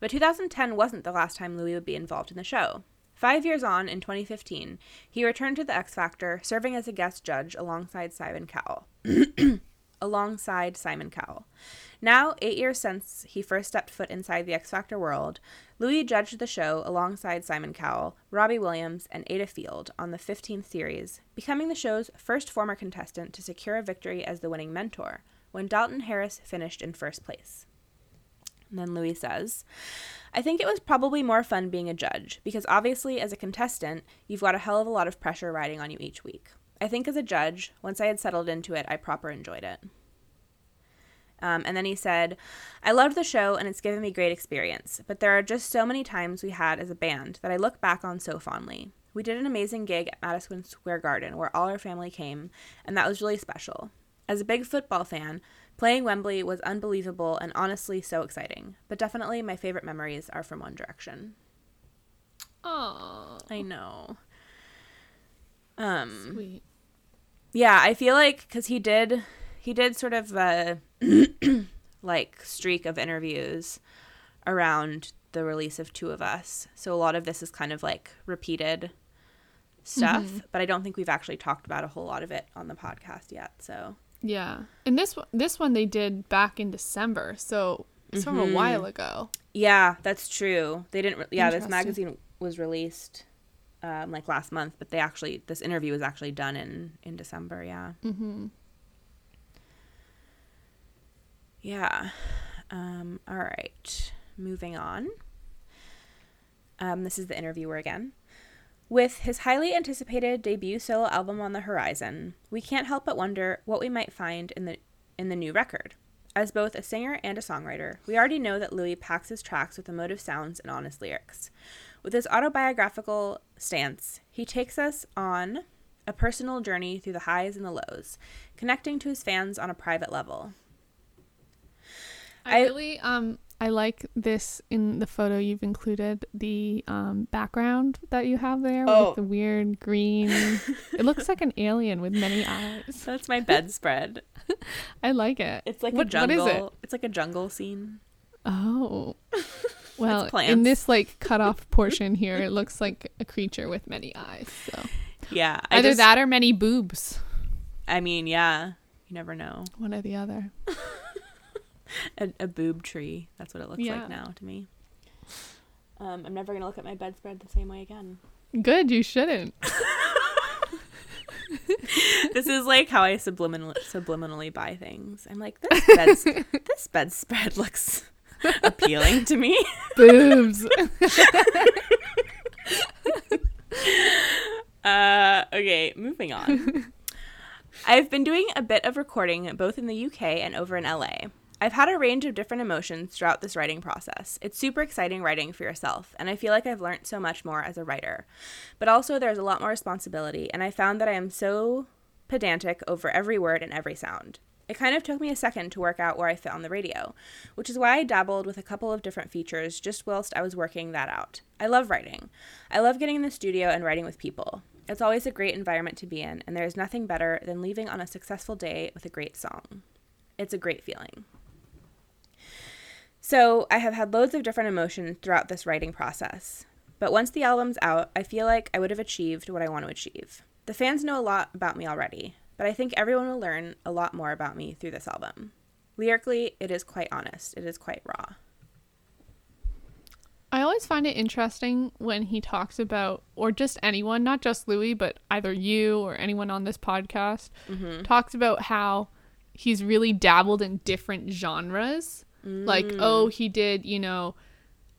But 2010 wasn't the last time Louis would be involved in the show. Five years on, in 2015, he returned to The X Factor, serving as a guest judge alongside Simon Cowell alongside Simon Cowell. Now, eight years since he first stepped foot inside the X Factor world, Louis judged the show alongside Simon Cowell, Robbie Williams, and Ayda Field on the 15th series, becoming the show's first former contestant to secure a victory as the winning mentor, when Dalton Harris finished in first place. And then Louis says, I think it was probably more fun being a judge, because obviously, as a contestant, you've got a hell of a lot of pressure riding on you each week. I think as a judge, once I had settled into it, I proper enjoyed it. Um, and then he said, I loved the show and it's given me great experience, but there are just so many times we had as a band that I look back on so fondly. We did an amazing gig at Madison Square Garden where all our family came, and that was really special. As a big football fan, playing Wembley was unbelievable and honestly so exciting, but definitely my favorite memories are from One Direction. Oh, I know. Um, sweet. yeah i feel like because he did he did sort of a like streak of interviews around the release of two of us so a lot of this is kind of like repeated stuff but i don't think we've actually talked about a whole lot of it on the podcast yet so Yeah, and this one- this one they did back in December, so it's from a while ago. yeah that's true they didn't re- yeah this magazine was released um, like last month but they actually this interview was actually done in in december yeah Mm-hmm. Yeah. Um, all right. Moving on. Um, this is the interviewer again. With his highly anticipated debut solo album on the horizon, we can't help but wonder what we might find in the in the new record. As both a singer and a songwriter, we already know that Louis packs his tracks with emotive sounds and honest lyrics. With his autobiographical stance, he takes us on a personal journey through the highs and the lows, connecting to his fans on a private level. I, I- really um I like this in the photo you've included the um, background that you have there Oh. with the weird green. it looks like an alien with many eyes. That's my bedspread. I like it. It's like What- a jungle. What is it? It's like a jungle scene. Oh. Well, in this like cut off portion here, it looks like a creature with many eyes. So Yeah. I either just- that or many boobs. I mean, yeah. You never know. One or the other. A, a boob tree. That's what it looks Yeah. like now to me. Um, I'm never gonna look at my bedspread the same way again. Good, you shouldn't. this is like how I subliminal, subliminally buy things. I'm like, this beds, this bedspread looks appealing to me. Boobs. Uh, okay, moving on. I've been doing a bit of recording both in the UK and over in LA. I've had a range of different emotions throughout this writing process. It's super exciting writing for yourself, and I feel like I've learned so much more as a writer. But also, there's a lot more responsibility, and I found that I am so pedantic over every word and every sound. It kind of took me a second to work out where I fit on the radio, which is why I dabbled with a couple of different features just whilst I was working that out. I love writing. I love getting in the studio and writing with people. It's always a great environment to be in, and there is nothing better than leaving on a successful day with a great song. It's a great feeling. So, I have had loads of different emotions throughout this writing process. But once the album's out, I feel like I would have achieved what I want to achieve. The fans know a lot about me already, but I think everyone will learn a lot more about me through this album. Lyrically, it is quite honest, it is quite raw. I always find it interesting when he talks about, or just anyone, not just Louis, but either you or anyone on this podcast, mm-hmm. talks about how he's really dabbled in different genres. Like, oh, he did, you know,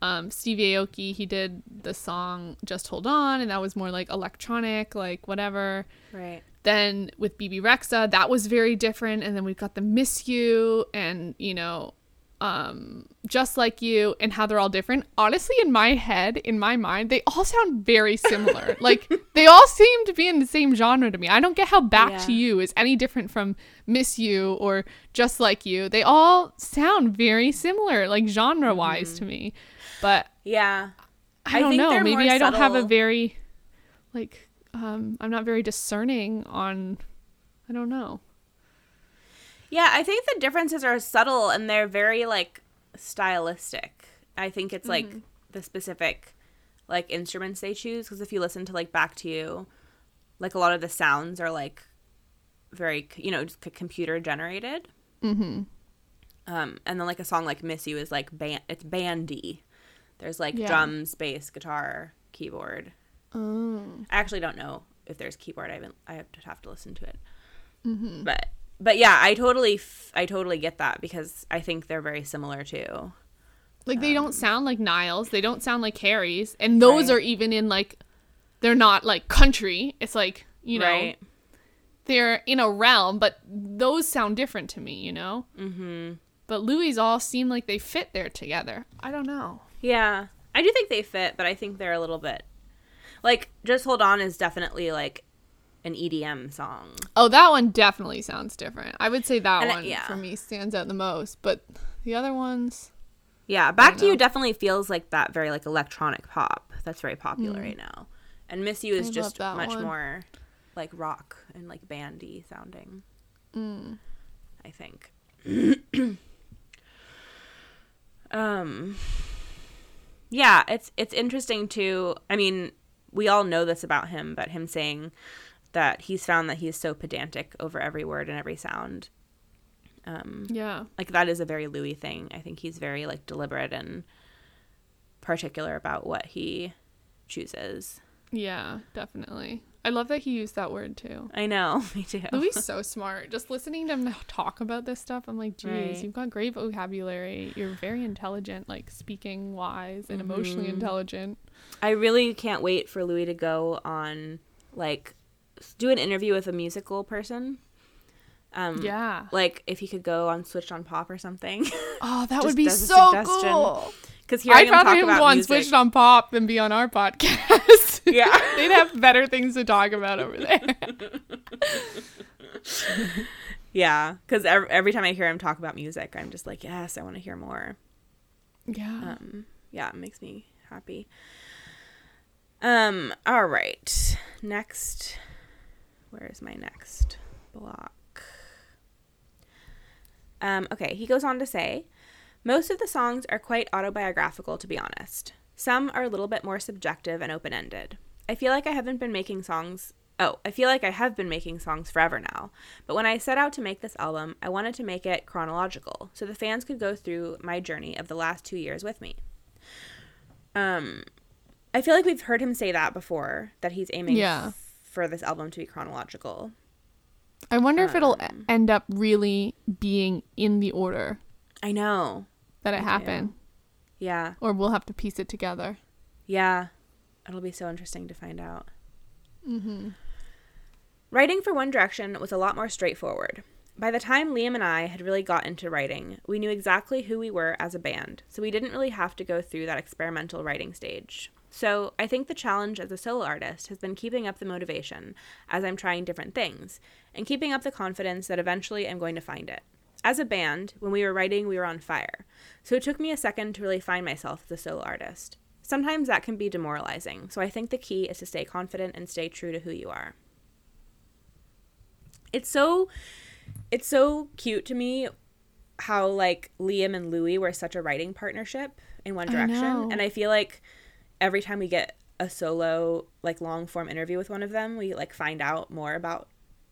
um, Steve Aoki, he did the song Just Hold On, and that was more like electronic, like whatever. Right. Then with Bebe Rexha, that was very different. And then we've got the Miss You and, you know, um, Just Like You and how they're all different. Honestly, in my head, in my mind, they all sound very similar. like they all seem to be in the same genre to me. I don't get how Back to You is any different from Miss You or Just Like You. They all sound very similar, like genre wise to me. But Yeah. I I don't think know. Maybe I don't have a very like um I'm not very discerning on I don't know. Yeah, I think the differences are subtle and they're very like stylistic. I think it's like the specific like instruments they choose because if you listen to like Back to You, like a lot of the sounds are like very you know just c- computer generated. Mm-hmm. Um, and then like a song like Miss You is like band it's bandy. There's like Yeah. drums, bass, guitar, keyboard. Oh. I actually don't know if there's keyboard. I haven't. I have to have to listen to it. But but yeah, I totally f- I totally get that because I think they're very similar too. Like they don't sound like Niall's, they don't sound like Harry's, and those Right. are even in like they're not like country. It's like, you know, right? they're in a realm, but those sound different to me, you know? Mm-hmm. But Louis all seem like they fit there together. I don't know. Yeah, I do think they fit, but I think they're a little bit like just hold on is definitely like an EDM song. Oh, that one definitely sounds different. I would say that And, one yeah. for me stands out the most, but the other ones, Yeah, Back to know. You definitely feels like that very like electronic pop that's very popular right now. And Miss You is I just much one. more like rock and like bandy sounding. I think. um yeah, it's it's interesting too. I mean, we all know this about him, but him saying that he's found that he's so pedantic over every word and every sound. Um yeah. like that is a very Louis thing. I think he's very like deliberate and particular about what he chooses. Yeah, definitely. I love that he used that word too. I know, me too. Louis so smart. Just listening to him talk about this stuff, I'm like, geez, Right. you've got great vocabulary. You're very intelligent, like speaking wise and emotionally intelligent. I really can't wait for Louis to go on like do an interview with a musical person. Um, Yeah. Like if he could go on Switched on Pop or something, Oh, that would be so suggestion. cool. because hearing I'd rather him go on music, Switched on Pop than be on our podcast. Yeah. They'd have better things to talk about over there. yeah, because every, every time I hear him talk about music, I'm just like, yes, I want to hear more. Yeah. um yeah it makes me happy um all right next where's my next block? Um okay he goes on to say most of the songs are quite autobiographical to be honest. Some are a little bit more subjective and open-ended. I feel like i haven't been making songs oh i feel like i have been making songs forever now. But when i set out to make this album i wanted to make it chronological so the fans could go through my journey of the last two years with me. Um, I feel like we've heard him say that before that he's aiming Yeah. For this album to be chronological. I wonder if it'll Um, end up really being in the order I know. that it happened, Yeah. or we'll have to piece it together. Yeah. It'll be so interesting to find out. Mm-hmm. Writing for One Direction was a lot more straightforward. By the time Liam and I had really got into writing, we knew exactly who we were as a band, so we didn't really have to go through that experimental writing stage. So I think the challenge as a solo artist has been keeping up the motivation as I'm trying different things, and keeping up the confidence that eventually I'm going to find it. As a band, when we were writing, we were on fire, so it took me a second to really find myself as a solo artist. Sometimes that can be demoralizing, so I think the key is to stay confident and stay true to who you are it's so it's so cute to me how like Liam and Louis were such a writing partnership in One Direction, know. and I feel like every time we get a solo like long form interview with one of them, we like find out more about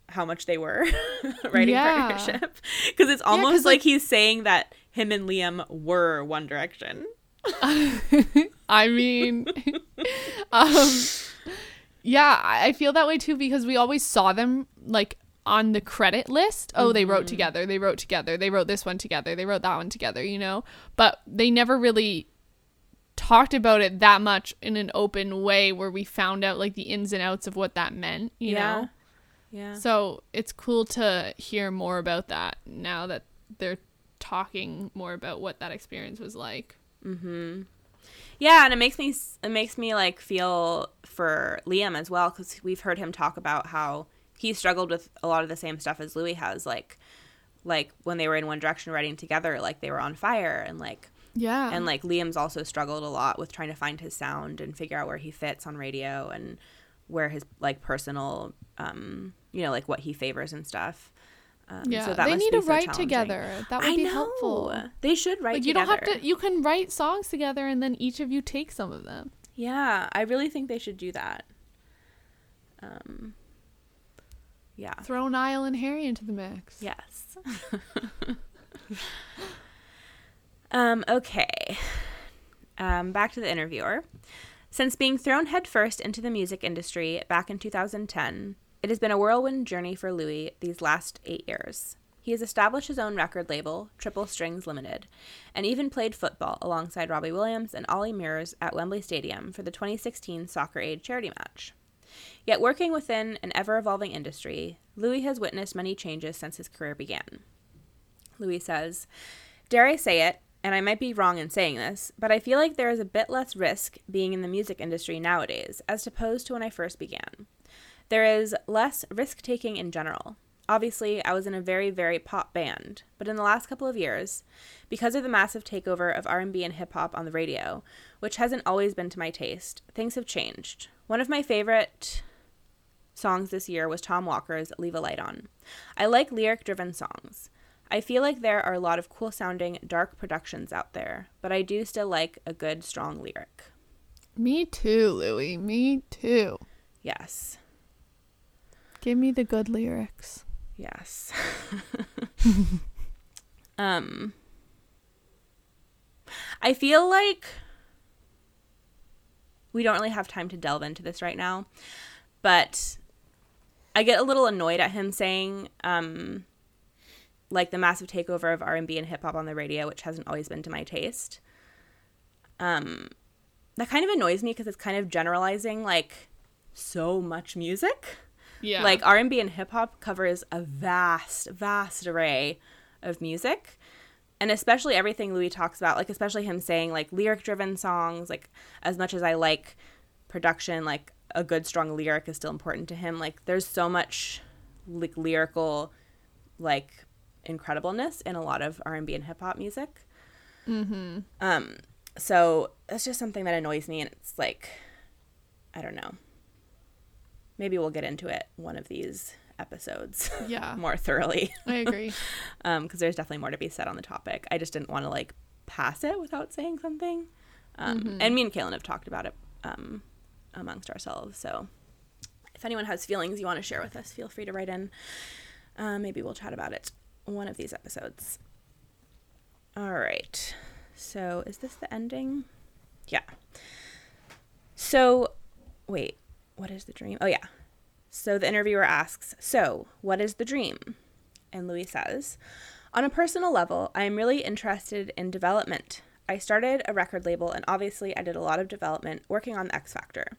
how much they were writing Yeah. partnership because it's almost 'cause, like, like- he's saying that him and Liam were One Direction. I mean, um, yeah, I I feel that way too because we always saw them like on the credit list. Oh, they wrote together. They wrote together. They wrote this one together. They wrote that one together. You know, but they never really talked about it that much in an open way where we found out like the ins and outs of what that meant. You yeah, know, yeah. so it's cool to hear more about that now that they're talking more about what that experience was like. Mm-hmm. Yeah, and it makes me it makes me like feel for Liam as well because we've heard him talk about how he struggled with a lot of the same stuff as Louis has, like like when they were in One Direction writing together, like they were on fire, and like Yeah, and like Liam's also struggled a lot with trying to find his sound and figure out where he fits on radio and where his like personal, um, you know, like what he favors and stuff. Um, Yeah, so they need to so write together. That would I be know. helpful. They should write Like you together. don't have to. You can write songs together, and then each of you take some of them. Yeah, I really think they should do that. Um, yeah. Throw Niall and Harry into the mix. Yes. um, okay. Um, back to the interviewer. Since being thrown headfirst into the music industry back in 2010, it has been a whirlwind journey for Louis these last eight years. He has established his own record label, Triple Strings Limited, and even played football alongside Robbie Williams and Olly Murs at Wembley Stadium for the 2016 Soccer Aid charity match. Yet, working within an ever evolving industry, Louis has witnessed many changes since his career began. Louis says, Dare I say it, and I might be wrong in saying this, but I feel like there is a bit less risk being in the music industry nowadays as opposed to when I first began. There is less risk taking in general. Obviously, I was in a very, very pop band, but in the last couple of years, because of the massive takeover of R&B and hip hop on the radio, which hasn't always been to my taste, things have changed. One of my favorite songs this year was Tom Walker's Leave a Light On. I like lyric driven songs. I feel like there are a lot of cool sounding dark productions out there, but I do still like a good strong lyric. Me too, Louis. Me too. Yes. Give me the good lyrics. Yes. um I feel like we don't really have time to delve into this right now, but I get a little annoyed at him saying um like the massive takeover of R&B and hip hop on the radio, which hasn't always been to my taste. Um that kind of annoys me because it's kind of generalizing like so much music. Yeah. Like R&B and hip hop covers a vast, vast array of music. And especially everything Louis talks about, like especially him saying like lyric driven songs, like as much as I like production, like a good strong lyric is still important to him. Like there's so much like lyrical like incredibleness in a lot of R&B and hip hop music. Mm-hmm. Um, so that's just something that annoys me, and it's like, I don't know. Maybe we'll get into it one of these episodes. Yeah. more thoroughly. I agree. um, because there's definitely more to be said on the topic. I just didn't want to like pass it without saying something. Um, Mm-hmm. and me and Caitlin have talked about it um, amongst ourselves. So if anyone has feelings you want to share with us, feel free to write in. Uh, maybe we'll chat about it one of these episodes. All right. So is this the ending? Yeah. So, wait, what is the dream? Oh, yeah. So the interviewer asks, So, what is the dream? And Louis says, On a personal level, I am really interested in development. I started a record label, and obviously, I did a lot of development working on the X Factor.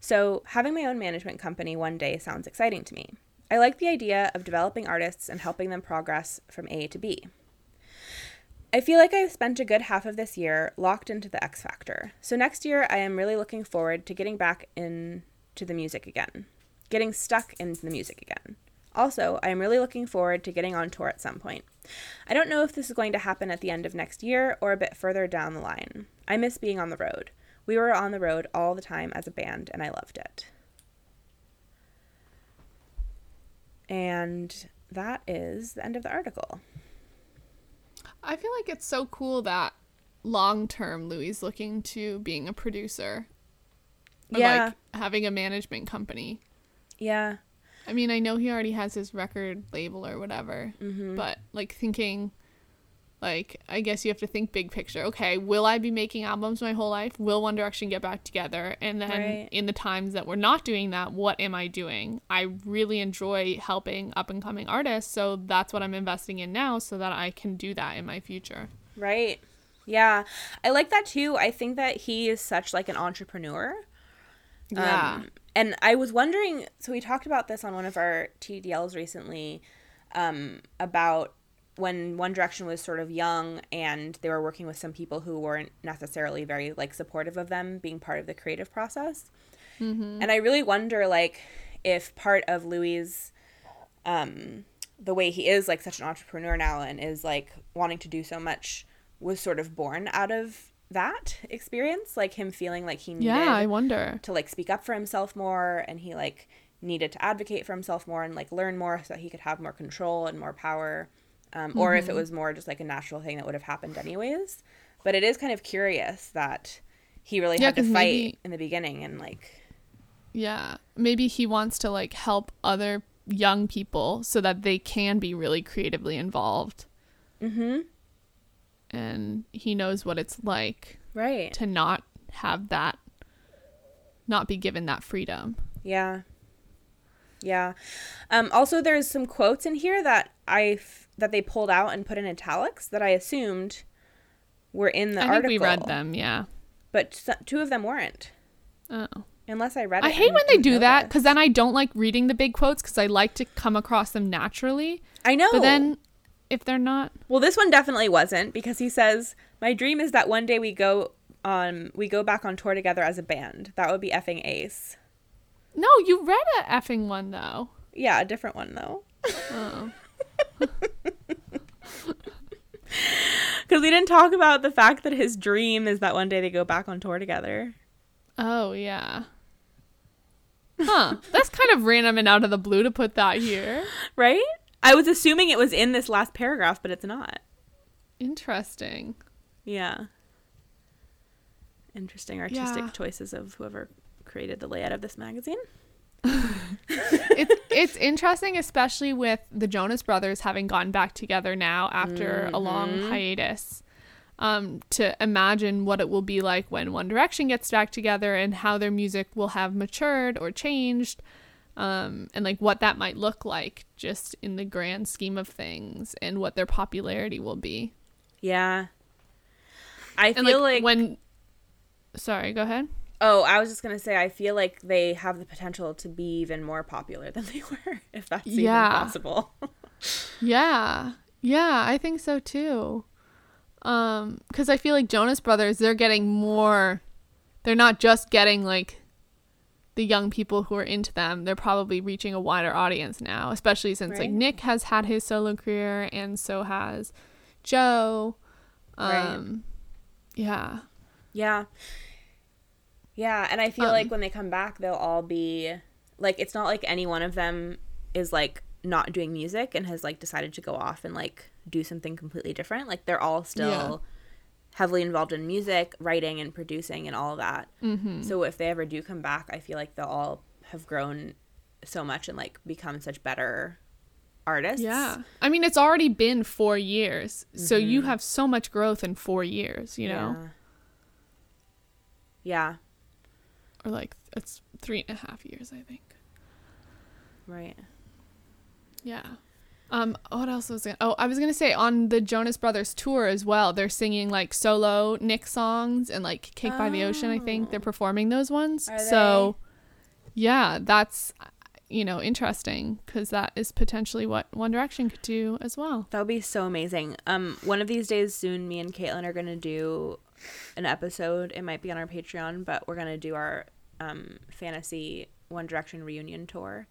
So, having my own management company one day sounds exciting to me. I like the idea of developing artists and helping them progress from A to B. I feel like I've spent a good half of this year locked into the X Factor. So next year, I am really looking forward to getting back into the music again, getting stuck into the music again. Also, I am really looking forward to getting on tour at some point. I don't know if this is going to happen at the end of next year or a bit further down the line. I miss being on the road. We were on the road all the time as a band, and I loved it. And that is the end of the article. I feel like it's so cool that long term Louis looking to being a producer. Yeah. like having a management company. Yeah. I mean, I know he already has his record label or whatever, Mm-hmm. but like thinking, like, I guess you have to think big picture. Okay, will I be making albums my whole life? Will One Direction get back together? And then Right. in the times that we're not doing that, what am I doing? I really enjoy helping up and coming artists, so that's what I'm investing in now so that I can do that in my future. Right. Yeah. I like that too. I think that he is such like an entrepreneur. Yeah. Um, and I was wondering, so we talked about this on one of our TDLs recently um, about when One Direction was sort of young and they were working with some people who weren't necessarily very like supportive of them being part of the creative process. And I really wonder like if part of Louis um the way he is like such an entrepreneur now and is like wanting to do so much was sort of born out of that experience like him feeling like he needed yeah, I wonder. to like speak up for himself more and he like needed to advocate for himself more and like learn more so that he could have more control and more power um, or if it was more just like a natural thing that would have happened anyways but it is kind of curious that he really Yeah, had to fight maybe- in the beginning and like Yeah, maybe he wants to like help other young people so that they can be really creatively involved. mm-hmm And he knows what it's like right to not have that not be given that freedom. Yeah. Yeah. Um, also, there's some quotes in here that I f- that they pulled out and put in italics that I assumed were in the I article. think we read them, yeah. but two of them weren't. Oh. Unless I read. It I hate when they do that because then I don't like reading the big quotes because I like to come across them naturally. I know. But then if they're not, well, this one definitely wasn't because he says, "My dream is that one day we go on we go back on tour together as a band. That would be effing ace." no, you read a effing one though. Yeah, a different one though. Oh. Because we didn't talk about the fact that his dream is that one day they go back on tour together. Oh yeah. Huh. That's kind of random and out of the blue to put that here. Right? I was assuming it was in this last paragraph, but it's not. Interesting. Yeah. Interesting artistic Yeah. choices of whoever created the layout of this magazine. it's it's interesting, especially with the Jonas Brothers having gotten back together now after a long hiatus. Um, to imagine what it will be like when One Direction gets back together and how their music will have matured or changed, um, and like what that might look like just in the grand scheme of things and what their popularity will be. Yeah. I And feel like, like, when, sorry, go ahead. Oh, I was just gonna say I feel like they have the potential to be even more popular than they were, if that's Yeah. even possible. Yeah. Yeah, I think so too. Um cuz I feel like Jonas Brothers they're getting more they're not just getting like the young people who are into them. They're probably reaching a wider audience now, especially since like Nick has had his solo career and so has Joe. Right. Um, yeah. Yeah. Yeah, and I feel Um, like when they come back, they'll all be like it's not like any one of them is like not doing music and has like decided to go off and like do something completely different. Like they're all still heavily involved in music, writing and producing and all that. Mm-hmm. So if they ever do come back, I feel like they'll all have grown so much and like become such better artists. Yeah. I mean, it's already been four years. So you have so much growth in four years, you know? Yeah. Or like, it's three and a half years, I think. Right. Yeah. Um, what else was I? Oh, I was gonna say on the Jonas Brothers tour as well. They're singing like solo Nick songs and like "Cake by the Ocean." I think they're performing those ones. Are so, yeah, that's you know interesting because that is potentially what One Direction could do as well. That would be so amazing. Um, one of these days soon, me and Caitlin are gonna do an episode. It might be on our Patreon, but we're gonna do our um fantasy One Direction reunion tour.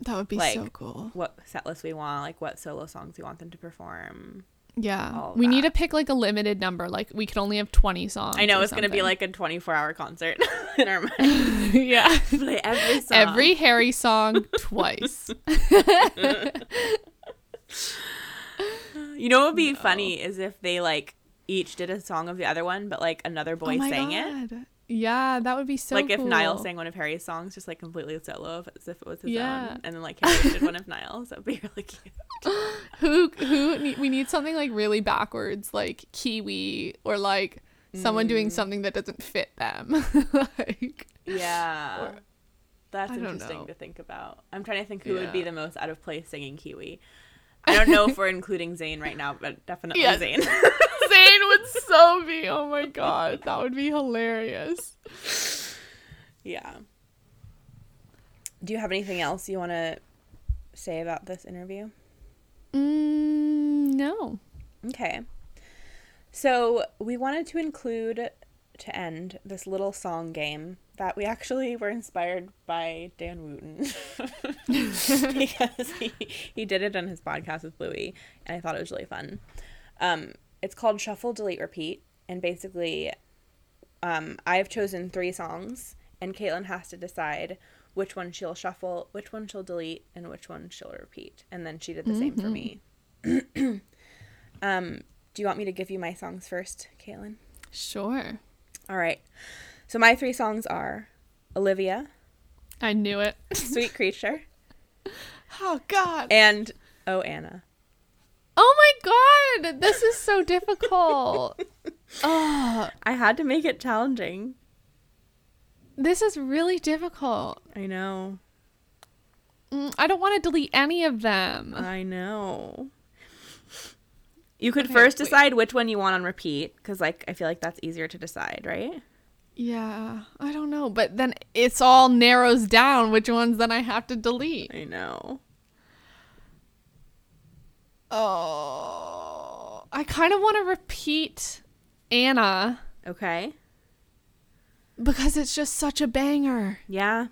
That would be Like, so cool. What set list we want, like what solo songs we want them to perform. Yeah, we need to pick like a limited number. Like we could only have twenty songs. I know it's gonna be like a twenty-four hour concert in our mind. yeah, Play every song. every Harry song twice. You know what would be funny is if they like each did a song of the other one, but like another boy oh my sang it. Yeah, that would be so. like if Niall sang one of Harry's songs, just like completely solo, as if it was his Yeah. own, and then like Harry did one of Niall's, that would be really cute. who who we need something like really backwards like kiwi or like someone Mm. doing something that doesn't fit them like Yeah, that's I interesting know. to think about. I'm trying to think who would be the most out of place singing Kiwi. I don't know if we're including Zayn right now, but definitely Yes. Zayn. Zayn would so be oh my god that would be hilarious yeah. Do you have anything else you want to say about this interview? mm, no Okay. So we wanted to include to end this little song game that we actually were inspired by Dan Wootton because he, he did it on his podcast with Bluey and I thought it was really fun. Um, it's called Shuffle, Delete, Repeat, and basically, um, I've chosen three songs and Caitlin has to decide which one she'll shuffle, which one she'll delete, and which one she'll repeat. And then she did the same for me. Um, do you want me to give you my songs first, Caitlin? sure All right. So my three songs are Olivia, i knew it Sweet Creature, oh god and Oh Anna. oh my god this is so difficult oh I had to make it challenging. this is really difficult I know. Mm, i don't want to delete any of them I know. You could Okay, first wait. decide which one you want on repeat because, like, I feel like that's easier to decide, right? Yeah, I don't know, but then it's all narrows down which ones then I have to delete. I know. Oh, I kind of want to repeat Anna Okay. because it's just such a banger. Yeah.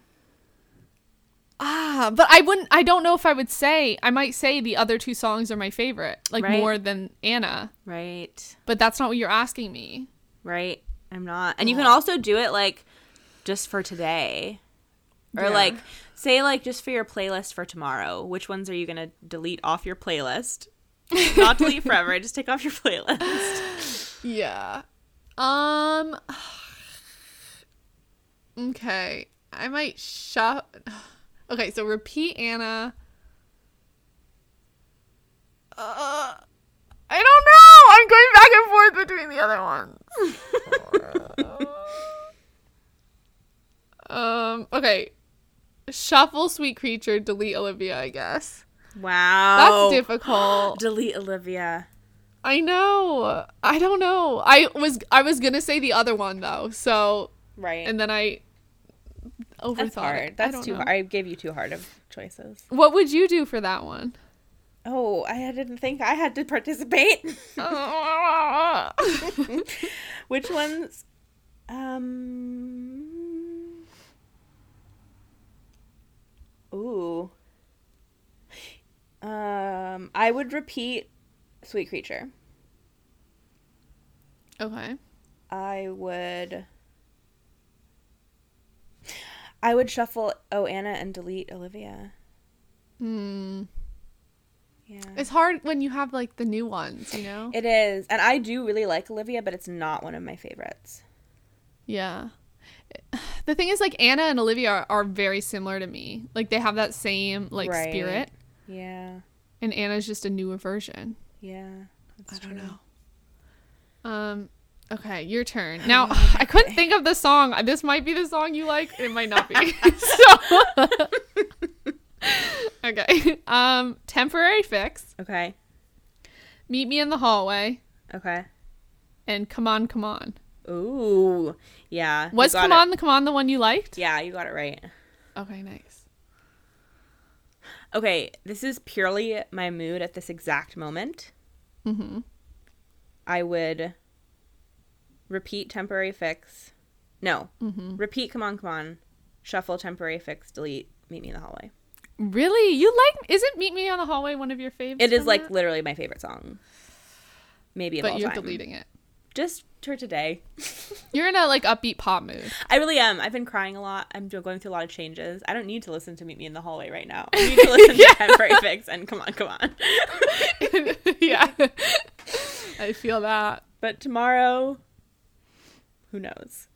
Ah, but I wouldn't. I don't know if I would say. I might say the other two songs are my favorite, like Right. more than Anna. Right. But that's not what you're asking me. Right. I'm not. And you can also do it like just for today. Or Yeah. like say like just for your playlist for tomorrow. Which ones are you going to delete off your playlist? Not delete forever, just take off your playlist. Yeah. Um. Okay, I might shut. Okay, so repeat Anna. Uh, I don't know. I'm going back and forth between the other ones. um. Okay. Shuffle, sweet creature. Delete Olivia. I guess Wow. that's difficult. Delete Olivia. I know. I don't know. I was I was gonna say the other one though. So Right. and then I overthought that's hard. I That's don't too know. hard. I gave you too hard of choices. What would you do for that one? Oh, I didn't think I had to participate. Which ones? Um. Ooh. Um, I would repeat "Sweet Creature." Okay. I would. I would shuffle Oh Anna and delete Olivia. Hmm. Yeah. It's hard when you have like the new ones, you know? It is, and I do really like Olivia, but it's not one of my favorites. yeah. The thing is, like Anna and Olivia are, are very similar to me. Like they have that same like Right. spirit, Yeah. and Anna's just a newer version. Yeah. I don't true. know. Um. Okay, your turn. Now, I couldn't think of the song. This might be the song you like. It might not be. so. okay. Um. Temporary fix. Okay. Meet me in the hallway. Okay. And come on, come on. Ooh. Yeah. Was come it. on the come on the one you liked? Yeah, you got it right. Okay, nice. Okay, this is purely my mood at this exact moment. Mm-hmm. I would repeat temporary fix. No. Mm-hmm. Repeat come on, come on. Shuffle temporary fix, delete, meet me in the hallway. Really? You like? Isn't Meet Me on the Hallway one of your favorites? It is like that? literally my favorite song. Maybe of but all you're time. deleting it. Just for today. You're in a like upbeat pop mood. I really am. I've been crying a lot. I'm going through a lot of changes. I don't need to listen to Meet Me in the Hallway right now. I need to listen to Temporary Fix and Come On, Come On. yeah, I feel that. But tomorrow, who knows?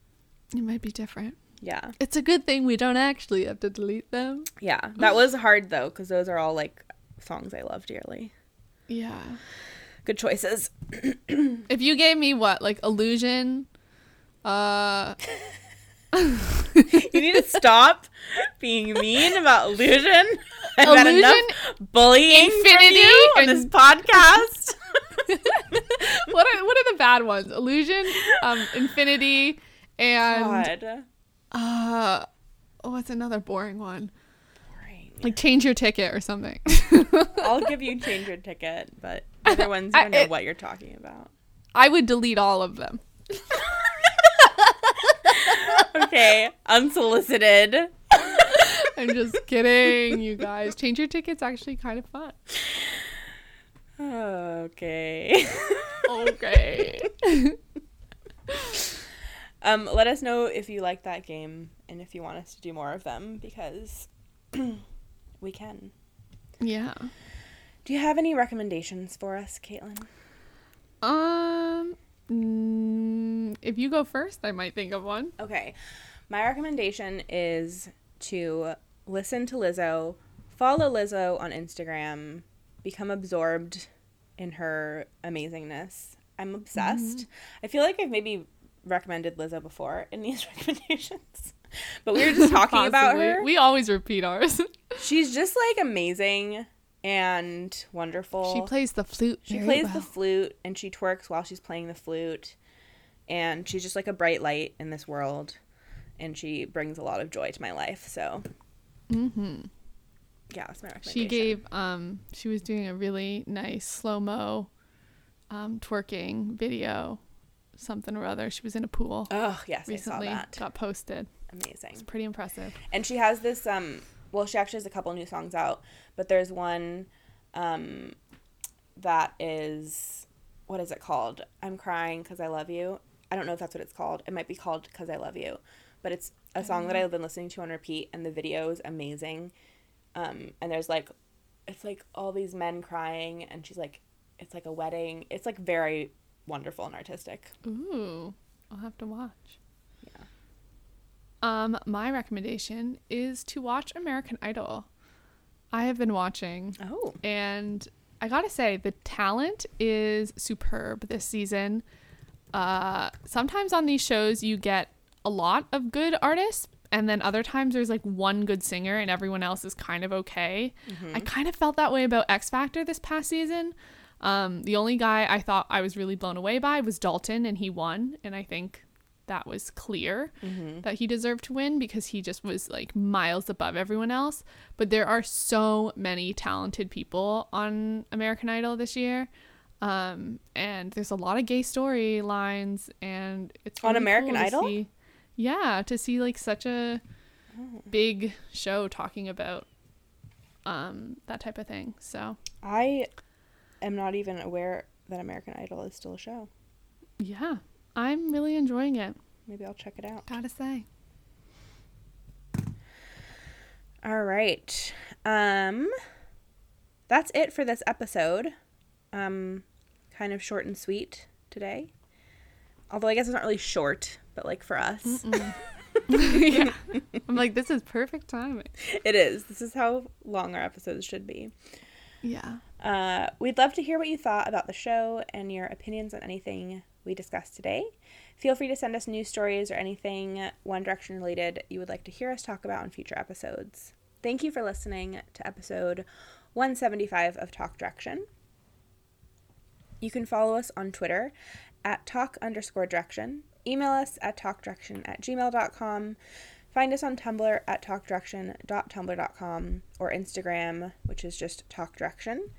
It might be different. Yeah. It's a good thing we don't actually have to delete them. Yeah. That was hard though, because those are all like songs I love dearly. Yeah. Good choices. If you gave me what, like Illusion, uh, You need to stop being mean about illusion. I've had enough bullying from Infinity, you on this podcast. what are what are the bad ones? Illusion, um, Infinity, and God. Uh, oh, what's another boring one? Boring. Like change your ticket or something. I'll give you change your ticket, but other ones I I- don't know it- what you're talking about. I would delete all of them. Okay, unsolicited. I'm just kidding, you guys. Change your ticket's actually kind of fun. Okay. Okay. Um, let us know if you like that game and if you want us to do more of them because we can. yeah. Do you have any recommendations for us, Caitlin? Um. mm, if you go first, I might think of one. Okay. My recommendation is to listen to Lizzo, follow Lizzo on Instagram, become absorbed in her amazingness. I'm obsessed. I feel like I've maybe recommended Lizzo before in these recommendations. But we were just talking about her. We always repeat ours. She's just like amazing and wonderful. she plays the flute. She plays well. the flute and she twerks while she's playing the flute. And she's just like a bright light in this world. And she brings a lot of joy to my life. So, Mhm. yeah, that's my recommendation. She gave. Um. She was doing a really nice slow mo, um, twerking video, something or other. She was in a pool Oh, yes, recently. I saw that. Got posted. Amazing. It's pretty impressive. And she has this um well, she actually has a couple new songs out, but there's one um that is what is it called? I'm crying cuz I love you. I don't know if that's what it's called. It might be called cuz I love you. But it's a song that I've been listening to on repeat and the video is amazing. Um and there's like it's like all these men crying and she's like it's like a wedding. It's like very wonderful and artistic. Ooh, I'll have to watch. Yeah. Um, my recommendation is to watch American Idol. I have been watching, Oh. and I gotta say, the talent is superb this season. Uh, sometimes on these shows, you get a lot of good artists, and then other times there's like one good singer, and everyone else is kind of okay. I kind of felt that way about X Factor this past season. Um, the only guy I thought I was really blown away by was Dalton, and he won. And I think that was clear that he deserved to win because he just was like miles above everyone else. But there are so many talented people on American Idol this year. Um, and there's a lot of gay storylines, and it's On American cool to Idol? see- yeah, to see like such a big show talking about um that type of thing. So I am not even aware that American Idol is still a show. yeah, I'm really enjoying it. Maybe I'll check it out. Gotta say. All right. Um that's it for this episode. Um kind of short and sweet today. Although I guess it's not really short, but like for us. yeah. I'm like, this is perfect timing. it is. This is how long our episodes should be. Yeah. Uh, we'd love to hear what you thought about the show and your opinions on anything we discussed today. Feel free to send us news stories or anything One Direction related you would like to hear us talk about in future episodes. Thank you for listening to episode 175 of Talk Direction. You can follow us on Twitter at talk underscore direction, email us at talkdirection at gmail.com, find us on Tumblr at talkdirection.tumblr.com, or Instagram, which is just talkdirection.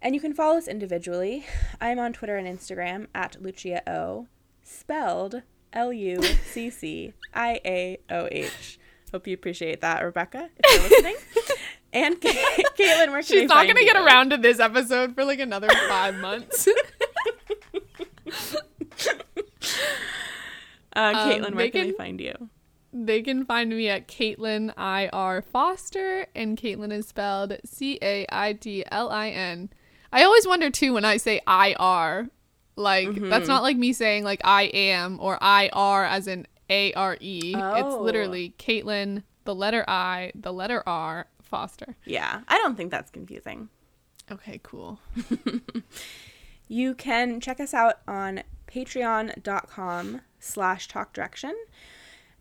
And you can follow us individually. I'm on Twitter and Instagram at Lucia O, spelled L U C C I A O H. Hope you appreciate that, Rebecca, if you're listening. and Ca- Caitlin, where can She's not gonna get around to this episode for like another five months. Uh, Caitlin, Um, where they can we find you? They can find me at Caitlin I R Foster, and Caitlin is spelled C A I T L I N. I always wonder too when I say I R, like that's mm-hmm. not like me saying like I am or I R as in A R E. It's Oh. literally Caitlin, the letter I, the letter R, Foster. Yeah, I don't think that's confusing. Okay, cool. You can check us out on patreon.com slash talk direction.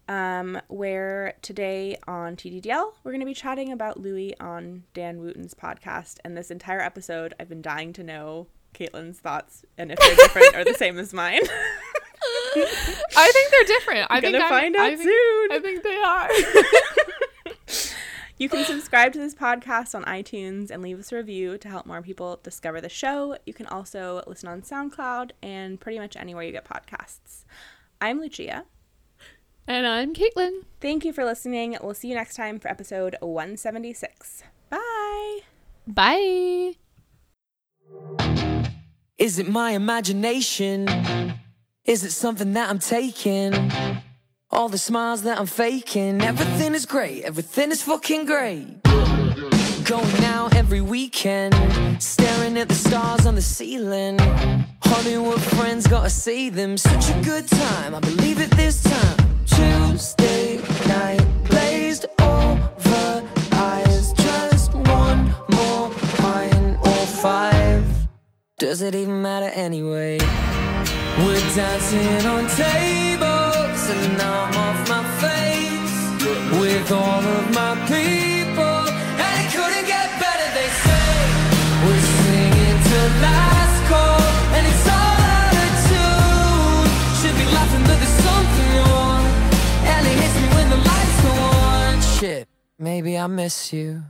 Um, where today on TDDL, we're going to be chatting about Louis on Dan Wootton's podcast. And this entire episode, I've been dying to know Caitlin's thoughts and if they're different or the same as mine. I think they're different. I think Gonna find out I think, soon. I think they are. You can subscribe to this podcast on iTunes and leave us a review to help more people discover the show. You can also listen on SoundCloud and pretty much anywhere you get podcasts. I'm Lucia. And I'm Caitlin. Thank you for listening. We'll see you next time for episode 176. Bye. Bye. Is it my imagination? Is it something that I'm taking? All the smiles that I'm faking, everything is great, everything is fucking great. Going out every weekend, staring at the stars on the ceiling. Hollywood friends, gotta see them. Such a good time, I believe it this time. Tuesday night, glazed over eyes. Just one more pint or five. Does it even matter anyway? We're dancing on tables and I'm off my face with all of my people, Shit, maybe I miss you.